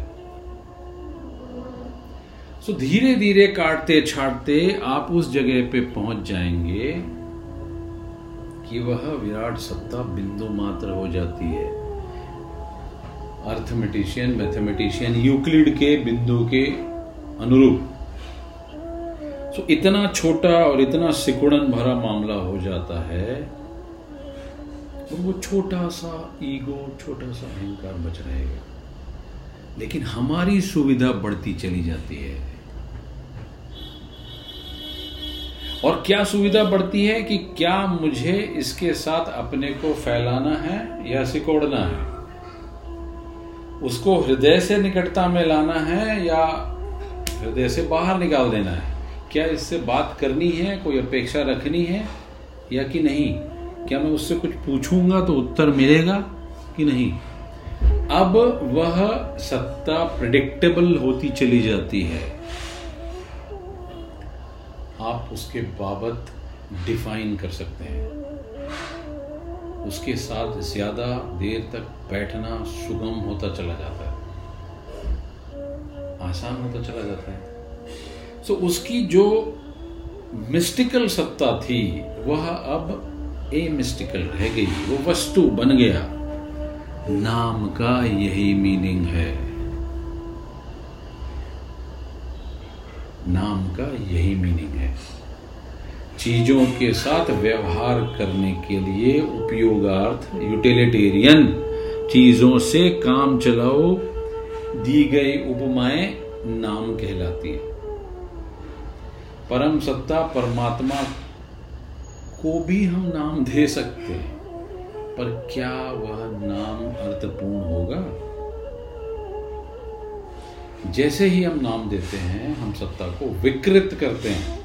सो धीरे धीरे काटते छाटते आप उस जगह पे पहुँच जाएँगे कि वह विराट सत्ता बिंदु मात्र हो जाती है। अर्थमेटिशियन मैथमेटिशियन यूक्लिड के बिंदु के अनुरूप। सो इतना छोटा और इतना सिकुड़न भरा मामला हो जाता है और वो छोटा सा ईगो छोटा सा अहंकार बच रहेगा। लेकिन हमारी सुविधा बढ़ती चली जाती है। और क्या सुविधा बढ़ती है कि क्या मुझे इसके साथ अपने को फैलाना है या सिकोड़ना है? उसको हृदय से निकटता में लाना है या हृदय से बाहर निकाल देना है? क्या इससे बात करनी है, कोई अपेक्षा रखनी है या कि नहीं? क्या मैं उससे कुछ पूछूँगा तो उत्तर मिलेगा कि नहीं? अब वह सत्ता प्रिडिक्टेबल होती चली जाती है। आप उसके बाबत डिफाइन कर सकते हैं। उसके साथ ज़्यादा देर तक बैठना सुगम होता चला जाता है। आसान होता चला जाता है। सो so, उसकी जो मिस्टिकल सत्ता थी वह अब ए मिस्टिकल रह गई। वो वस्तु बन गया। नाम का यही मीनिंग है। नाम का यही मीनिंग है। चीज़ों के साथ व्यवहार करने के लिए उपयोगार्थ यूटिलिटेरियन चीज़ों से काम चलाओ, दी गई उपमाएँ नाम कहलाती है। परम सत्ता, परमात्मा को भी हम नाम दे सकते हैं, पर क्या वह नाम अर्थपूर्ण होगा? जैसे ही हम नाम देते हैं, हम सत्ता को विकृत करते हैं।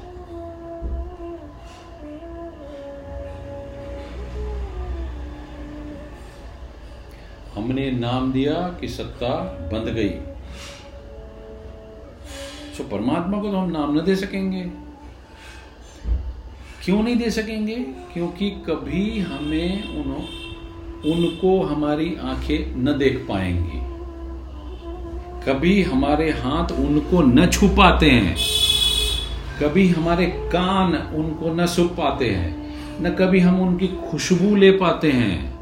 हमने नाम दिया कि सत्ता बंद गई। तो परमात्मा को तो हम नाम न दे सकेंगे। क्यों नहीं दे सकेंगे? क्योंकि कभी हमें उनको हमारी आँखें न देख पाएँगी। कभी हमारे हाथ उनको न छू पाते हैं। कभी हमारे कान उनको न सुख पाते हैं। न कभी हम उनकी खुशबू ले पाते हैं।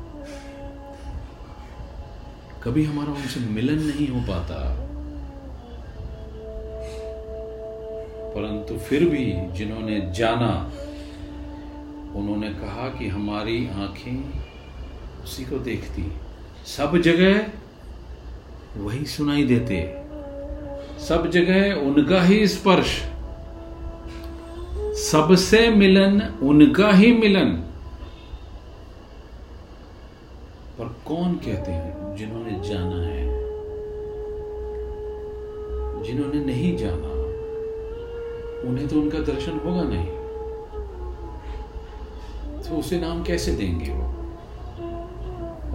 कभी हमारा उनसे मिलन नहीं हो पाता। परंतु फिर भी जिन्होंने जाना, उन्होंने कहा कि हमारी आँखें उसी को देखती। सब जगह वही सुनाई देते। सब जगह उनका ही स्पर्श। सबसे मिलन उनका ही मिलन। पर कौन कहते हैं जिन्होंने जाना है? जिन्होंने नहीं जाना, उन्हें तो उनका दर्शन होगा नहीं। तो उसे नाम कैसे देंगे वो?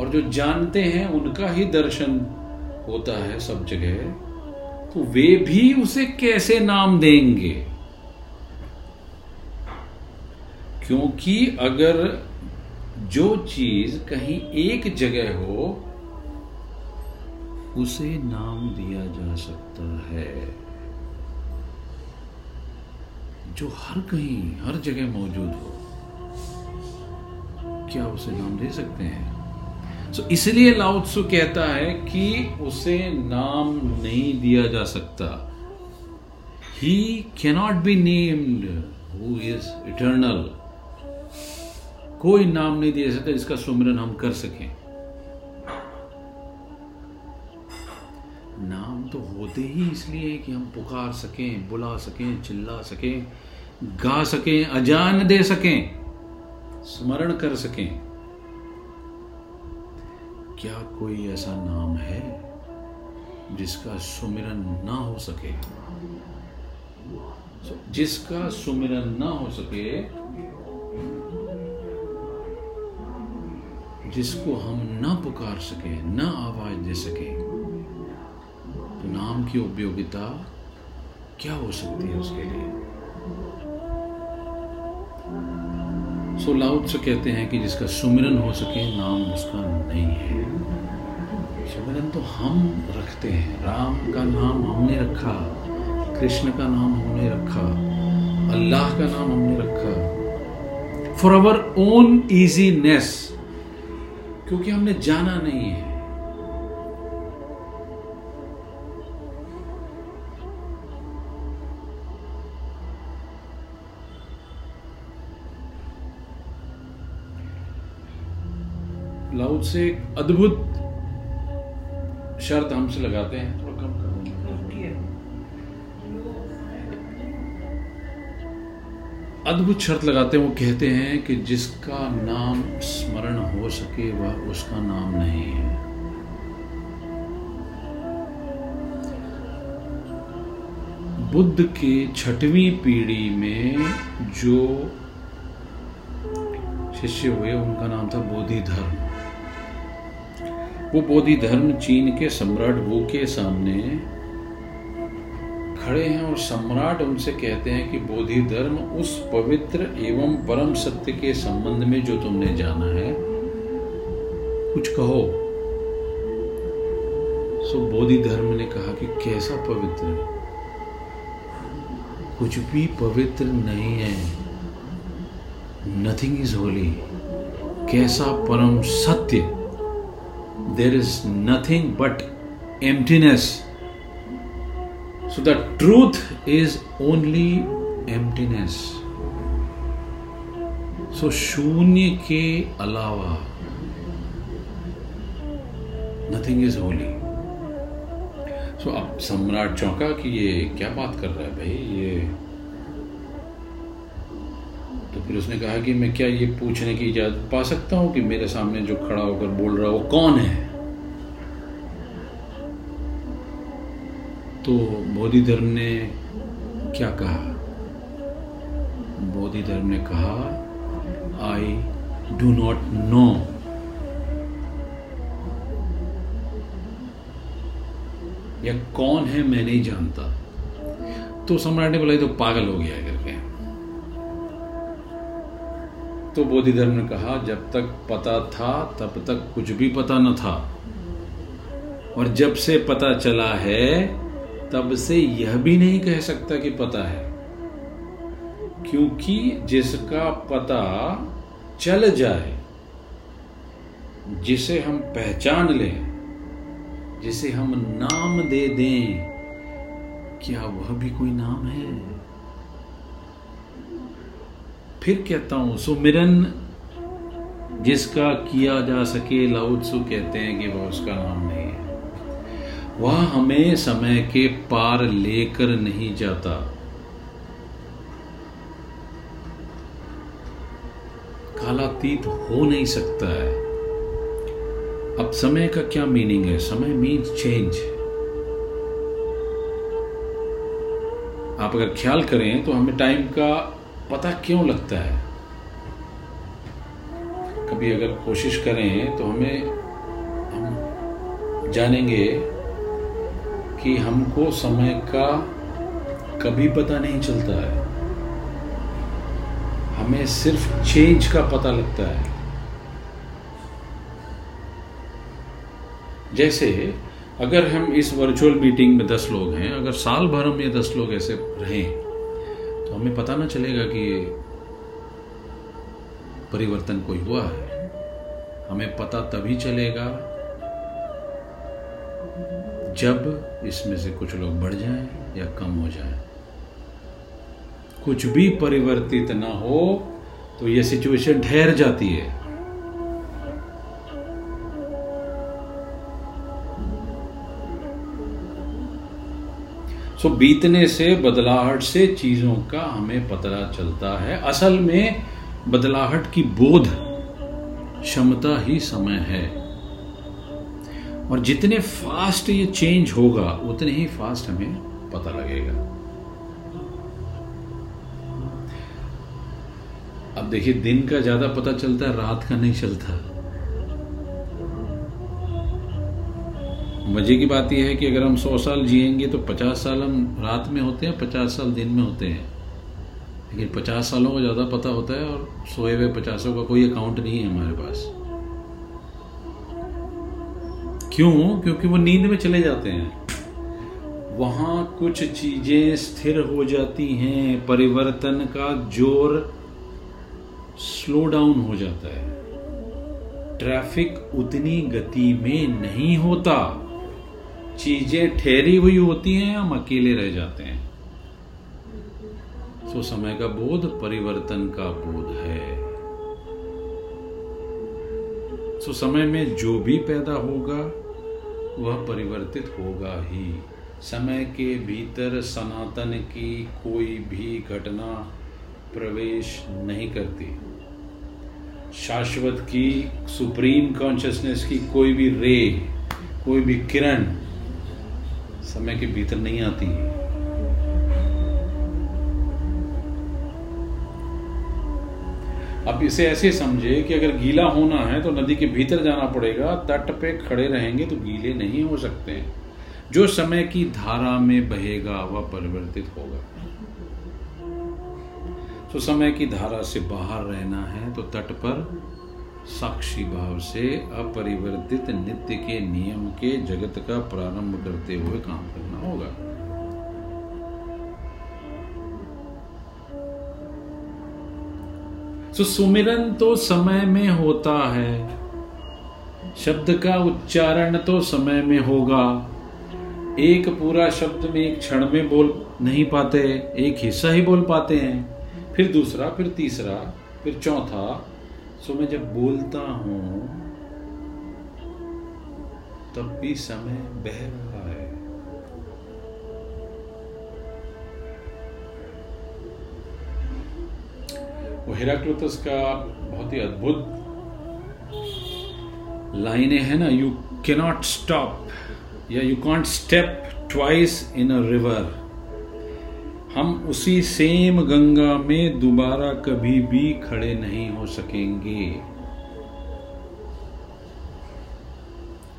और जो जानते हैं उनका ही दर्शन होता है सब जगह तो वे भी उसे कैसे नाम देंगे? क्योंकि अगर जो चीज़ कहीं एक जगह हो, उसे नाम दिया जा सकता है। जो हर कहीं, हर जगह मौजूद हो, क्या उसे नाम दे सकते हैं? So, इसलिए लाउत्सु कहता है कि उसे नाम नहीं दिया जा सकता। He cannot be named who is eternal कोई नाम नहीं दे सकता जिसका सुमिरन हम कर सकें। नाम तो होते ही इसलिए कि हम पुकार सकें बुला सकें चिल्ला सकें गा सकें अजान दे सकें स्मरण कर सकें। क्या कोई ऐसा नाम है जिसका सुमिरन ना हो सके? जिसका सुमिरन ना हो सके, जिसको हम ना पुकार सके, ना आवाज़ दे सके तो नाम की उपयोगिता क्या हो सकती है उसके लिए? सो लाउड से कहते हैं कि जिसका सुमिरन हो सके, नाम उसका नहीं है। सुमिरन तो हम रखते हैं। राम का नाम हमने रखा, कृष्ण का नाम हमने रखा, अल्लाह का नाम हमने रखा। फॉर अवर ओन ईजीनेस क्योंकि हमने जाना नहीं है। लाउद से एक अद्भुत शर्त हमसे लगाते हैं। थोड़ा कम करो। अद्भुत शर्त लगाते हैं वो कहते हैं कि जिसका नाम स्मरण हो सके वह उसका नाम नहीं है। बुद्ध के छठवीं पीढ़ी में जो शिष्य हुए उनका नाम था बोधि धर्म वो बोधि धर्म चीन के सम्राट वू के सामने खड़े हैं और सम्राट उनसे कहते हैं कि बोधि धर्म उस पवित्र एवं परम सत्य के संबंध में जो तुमने जाना है, कुछ कहो। सो बोधि धर्म ने कहा कि कैसा पवित्र? कुछ भी पवित्र नहीं है। नथिंग इज़ होली कैसा परम सत्य? There is nothing but emptiness. So the truth is only emptiness. So शून्य के अलावा नथिंग इज़ होली सो अब सम्राट चौंका कि ये क्या बात कर रहा है भाई ये तो फिर उसने कहा कि मैं क्या ये पूछने की इजाज़त पा सकता हूँ कि मेरे सामने जो खड़ा होकर बोल रहा है वो कौन है? तो बोधि धर्म ने क्या कहा? बोधि धर्म ने कहा आई डू नॉट नो या कौन है, मैं नहीं जानता। तो सम्राट ने बोला तो पागल हो गया करके तो बोधि धर्म ने कहा, जब तक पता था, तब तक कुछ भी पता न था। और जब से पता चला है, तब से यह भी नहीं कह सकता कि पता है। क्योंकि जिसका पता चल जाए, जिसे हम पहचान लें, जिसे हम नाम दे दें, क्या वह भी कोई नाम है? फिर कहता हूँ सुमिरन जिसका किया जा सके, लाउत्सु कहते हैं कि वह उसका नाम नहीं है। वह हमें समय के पार लेकर नहीं जाता। कालातीत हो नहीं सकता है। अब समय का क्या मीनिंग है? समय मीन्स चेंज आप अगर ख्याल करें तो हमें टाइम का पता क्यों लगता है? कभी अगर कोशिश करें तो हमें, हम जानेंगे कि हमको समय का कभी पता नहीं चलता है। हमें सिर्फ़ चेंज का पता लगता है। जैसे, अगर हम इस वर्चुअल मीटिंग में दस लोग हैं, अगर साल भर हम ये दस लोग ऐसे रहें तो हमें पता ना चलेगा कि परिवर्तन कोई हुआ है। हमें पता तभी चलेगा जब इसमें से कुछ लोग बढ़ जाएँ या कम हो जाएँ। कुछ भी परिवर्तित ना हो तो यह सिचुएशन ठहर जाती है। सो बीतने से, बदलाहट से चीज़ों का हमें पता चलता है। असल में, बदलाहट की बोध, क्षमता ही समय है। और जितने फास्ट ये चेंज होगा, उतने ही फास्ट हमें पता लगेगा। अब देखिए, दिन का ज़्यादा पता चलता है, रात का नहीं चलता। मज़े की बात यह है कि अगर हम सौ साल जिएँगे तो पचास साल हम रात में होते हैं पचास साल दिन में होते हैं। लेकिन पचास सालों को ज़्यादा पता होता है और सोए हुए पचासों का कोई अकाउंट नहीं है हमारे पास। क्यों? क्योंकि वो नींद में चले जाते हैं। वहाँ कुछ चीज़ें स्थिर हो जाती हैं, परिवर्तन का ज़ोर स्लो डाउन हो जाता है। ट्रैफ़िक उतनी गति में नहीं होता। चीज़ें ठहरी हुई होती हैं, हम अकेले रह जाते हैं। तो समय का बोध, परिवर्तन का बोध है। तो समय में जो भी पैदा होगा, वह परिवर्तित होगा ही। समय के भीतर सनातन की कोई भी घटना प्रवेश नहीं करती। शाश्वत की, सुप्रीम कॉन्शियसनेस की कोई भी रे, कोई भी किरण समय के भीतर नहीं आती। अब इसे ऐसे समझे कि अगर गीला होना है तो नदी के भीतर जाना पड़ेगा, तट पे खड़े रहेंगे तो गीले नहीं हो सकते। जो समय की धारा में बहेगा, वह परिवर्तित होगा। तो समय की धारा से बाहर रहना है तो तट पर साक्षी भाव से अपरिवर्तित नित्य के नियम के जगत का प्रारंभ करते हुए काम करना होगा। तो सुमिरन तो समय में होता है, शब्द का उच्चारण तो समय में होगा। एक पूरा शब्द में एक क्षण में बोल नहीं पाते, एक हिस्सा ही बोल पाते हैं, फिर दूसरा, फिर तीसरा, फिर चौथा सो मैं जब बोलता हूँ, तब भी समय बह रहा है। वो हेराक्लोतस का बहुत ही अद्भुत लाइनें है ना। यू कैनॉट स्टॉप या you can't step twice in a river हम उसी सेम गंगा में दोबारा कभी भी खड़े नहीं हो सकेंगे।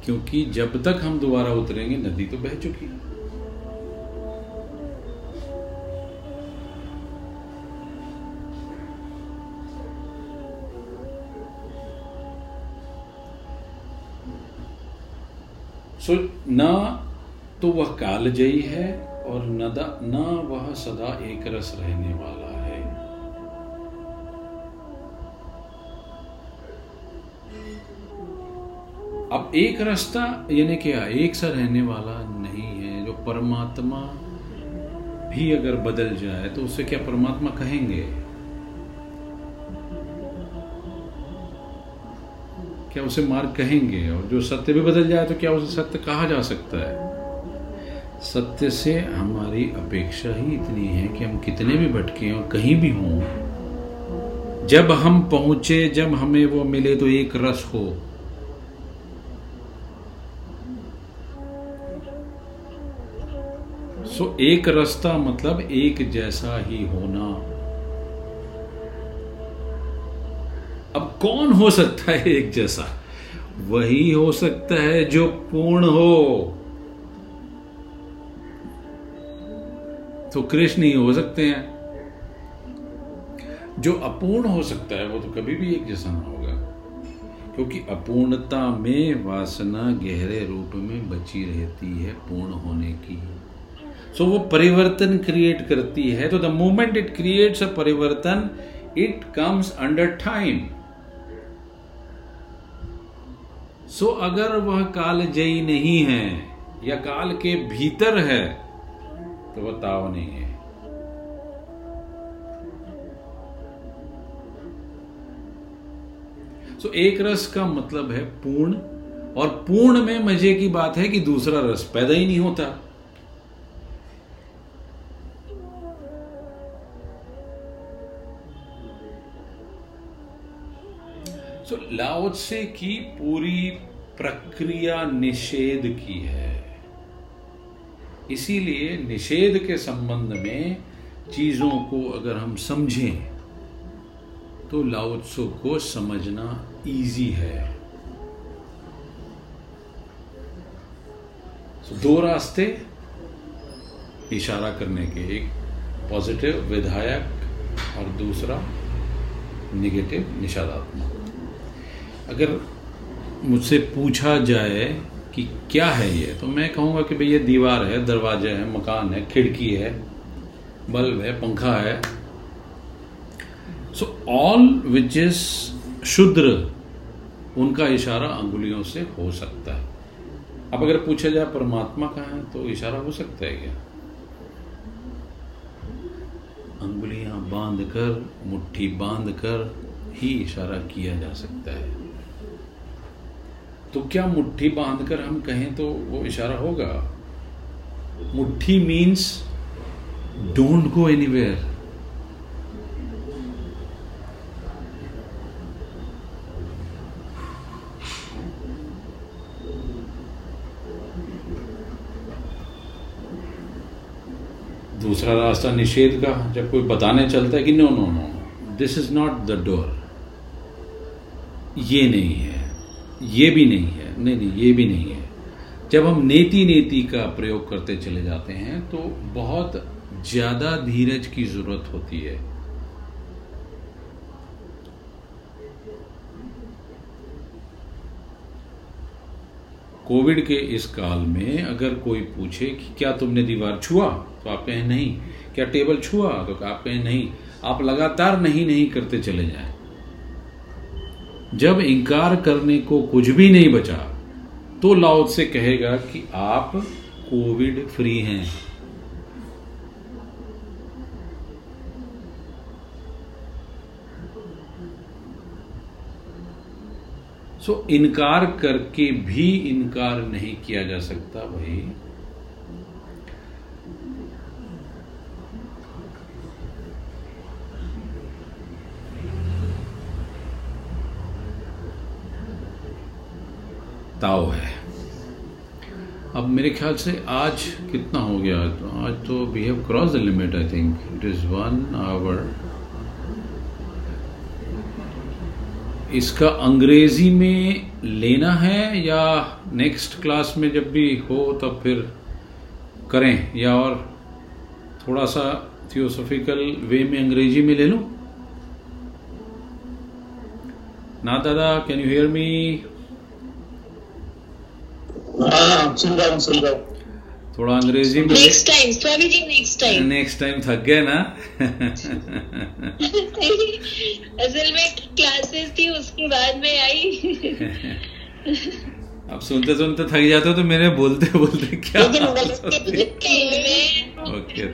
क्योंकि जब तक हम दोबारा उतरेंगे नदी तो बह चुकी है। सो so, ना तो वह कालजयी है और नदा, न वह सदा एक रस रहने वाला है। अब एक रास्ता, यानी क्या एक सा रहने वाला नहीं है, जो परमात्मा भी अगर बदल जाए तो उसे क्या परमात्मा कहेंगे? क्या उसे मार्ग कहेंगे? और जो सत्य भी बदल जाए तो क्या उसे सत्य कहा जा सकता है? सत्य से हमारी अपेक्षा ही इतनी है कि हम कितने भी भटके और कहीं भी हों, जब हम पहुँचे, जब हमें वो मिले तो एक रस हो। सो एक रास्ता मतलब एक जैसा ही होना। अब कौन हो सकता है एक जैसा? वही हो सकता है जो पूर्ण हो। तो कृष्ण ही हो सकते हैं। जो अपूर्ण हो सकता है वो तो कभी भी एक जैसा ना होगा। क्योंकि अपूर्णता में वासना गहरे रूप में बची रहती है पूर्ण होने की। सो so, वो परिवर्तन क्रिएट करती है। तो the moment it creates a परिवर्तन it comes under time so अगर वह कालजयी नहीं है या काल के भीतर है तो वह ताव नहीं है। सो एक रस का मतलब है पूर्ण, और पूर्ण में मज़े की बात है कि दूसरा रस पैदा ही नहीं होता। सो से की पूरी प्रक्रिया निषेध की है। इसीलिए निषेध के संबंध में चीज़ों को अगर हम समझें तो लाओत्सो को समझना इजी है। So, दो रास्ते इशारा करने के एक पॉजिटिव विधायक और दूसरा निगेटिव निषेधात्मक। अगर मुझसे पूछा जाए कि क्या है ये? तो मैं कहूँगा कि भाई ये दीवार है, दरवाजे है, मकान है, खिड़की है, बल्ब है, पंखा है। सो ऑल विच इज़ शुद्र, उनका इशारा अंगुलियों से हो सकता है। अब अगर पूछा जाए परमात्मा कहाँ है तो इशारा हो सकता है क्या? अंगुलियाँ बाँध कर मुट्ठी बाँध कर ही इशारा किया जा सकता है। तो क्या मुट्ठी बांधकर हम कहें तो वो इशारा होगा? मुट्ठी मीन्स डोंट गो एनीवेयर दूसरा रास्ता निषेध का, जब कोई बताने चलता है कि no no no this is not the door ये नहीं है। ये भी नहीं है, नहीं नहीं, ये भी नहीं है। जब हम नेति नेति का प्रयोग करते चले जाते हैं तो बहुत ज़्यादा धीरज की ज़रूरत होती है। कोविड के इस काल में अगर कोई पूछे कि क्या तुमने दीवार छुआ तो आप कहें, नहीं। क्या टेबल छुआ? तो आप कहें, नहीं। आप लगातार नहीं नहीं करते चले जाएँ। जब इंकार करने को कुछ भी नहीं बचा तो लाउद से कहेगा कि आप कोविड फ्री हैं। सो इनकार करके भी इनकार नहीं किया जा सकता, भाई। ताओ है। अब मेरे ख्याल से आज कितना हो गया? तो आज तो we have cross the limit I think it is one hour इसका अंग्रेज़ी में लेना है या नेक्स्ट क्लास में जब भी हो तब फिर करें? या और थोड़ा सा थियोसोफिकल वे में अंग्रेज़ी में ले लूँ? ना दादा कैन यू हेयर मी हाँ, सुन रहा हूँ सुन रहा हूँ। थोड़ा अंग्रेज़ी में next time Swami ji next time next time थक गए ना? [LAUGHS] असल में क्लासेस थी उसके बाद में आई। [LAUGHS] अब सुनते सुनते थक जाते हो तो मेरे बोलते बोलते क्या ओके.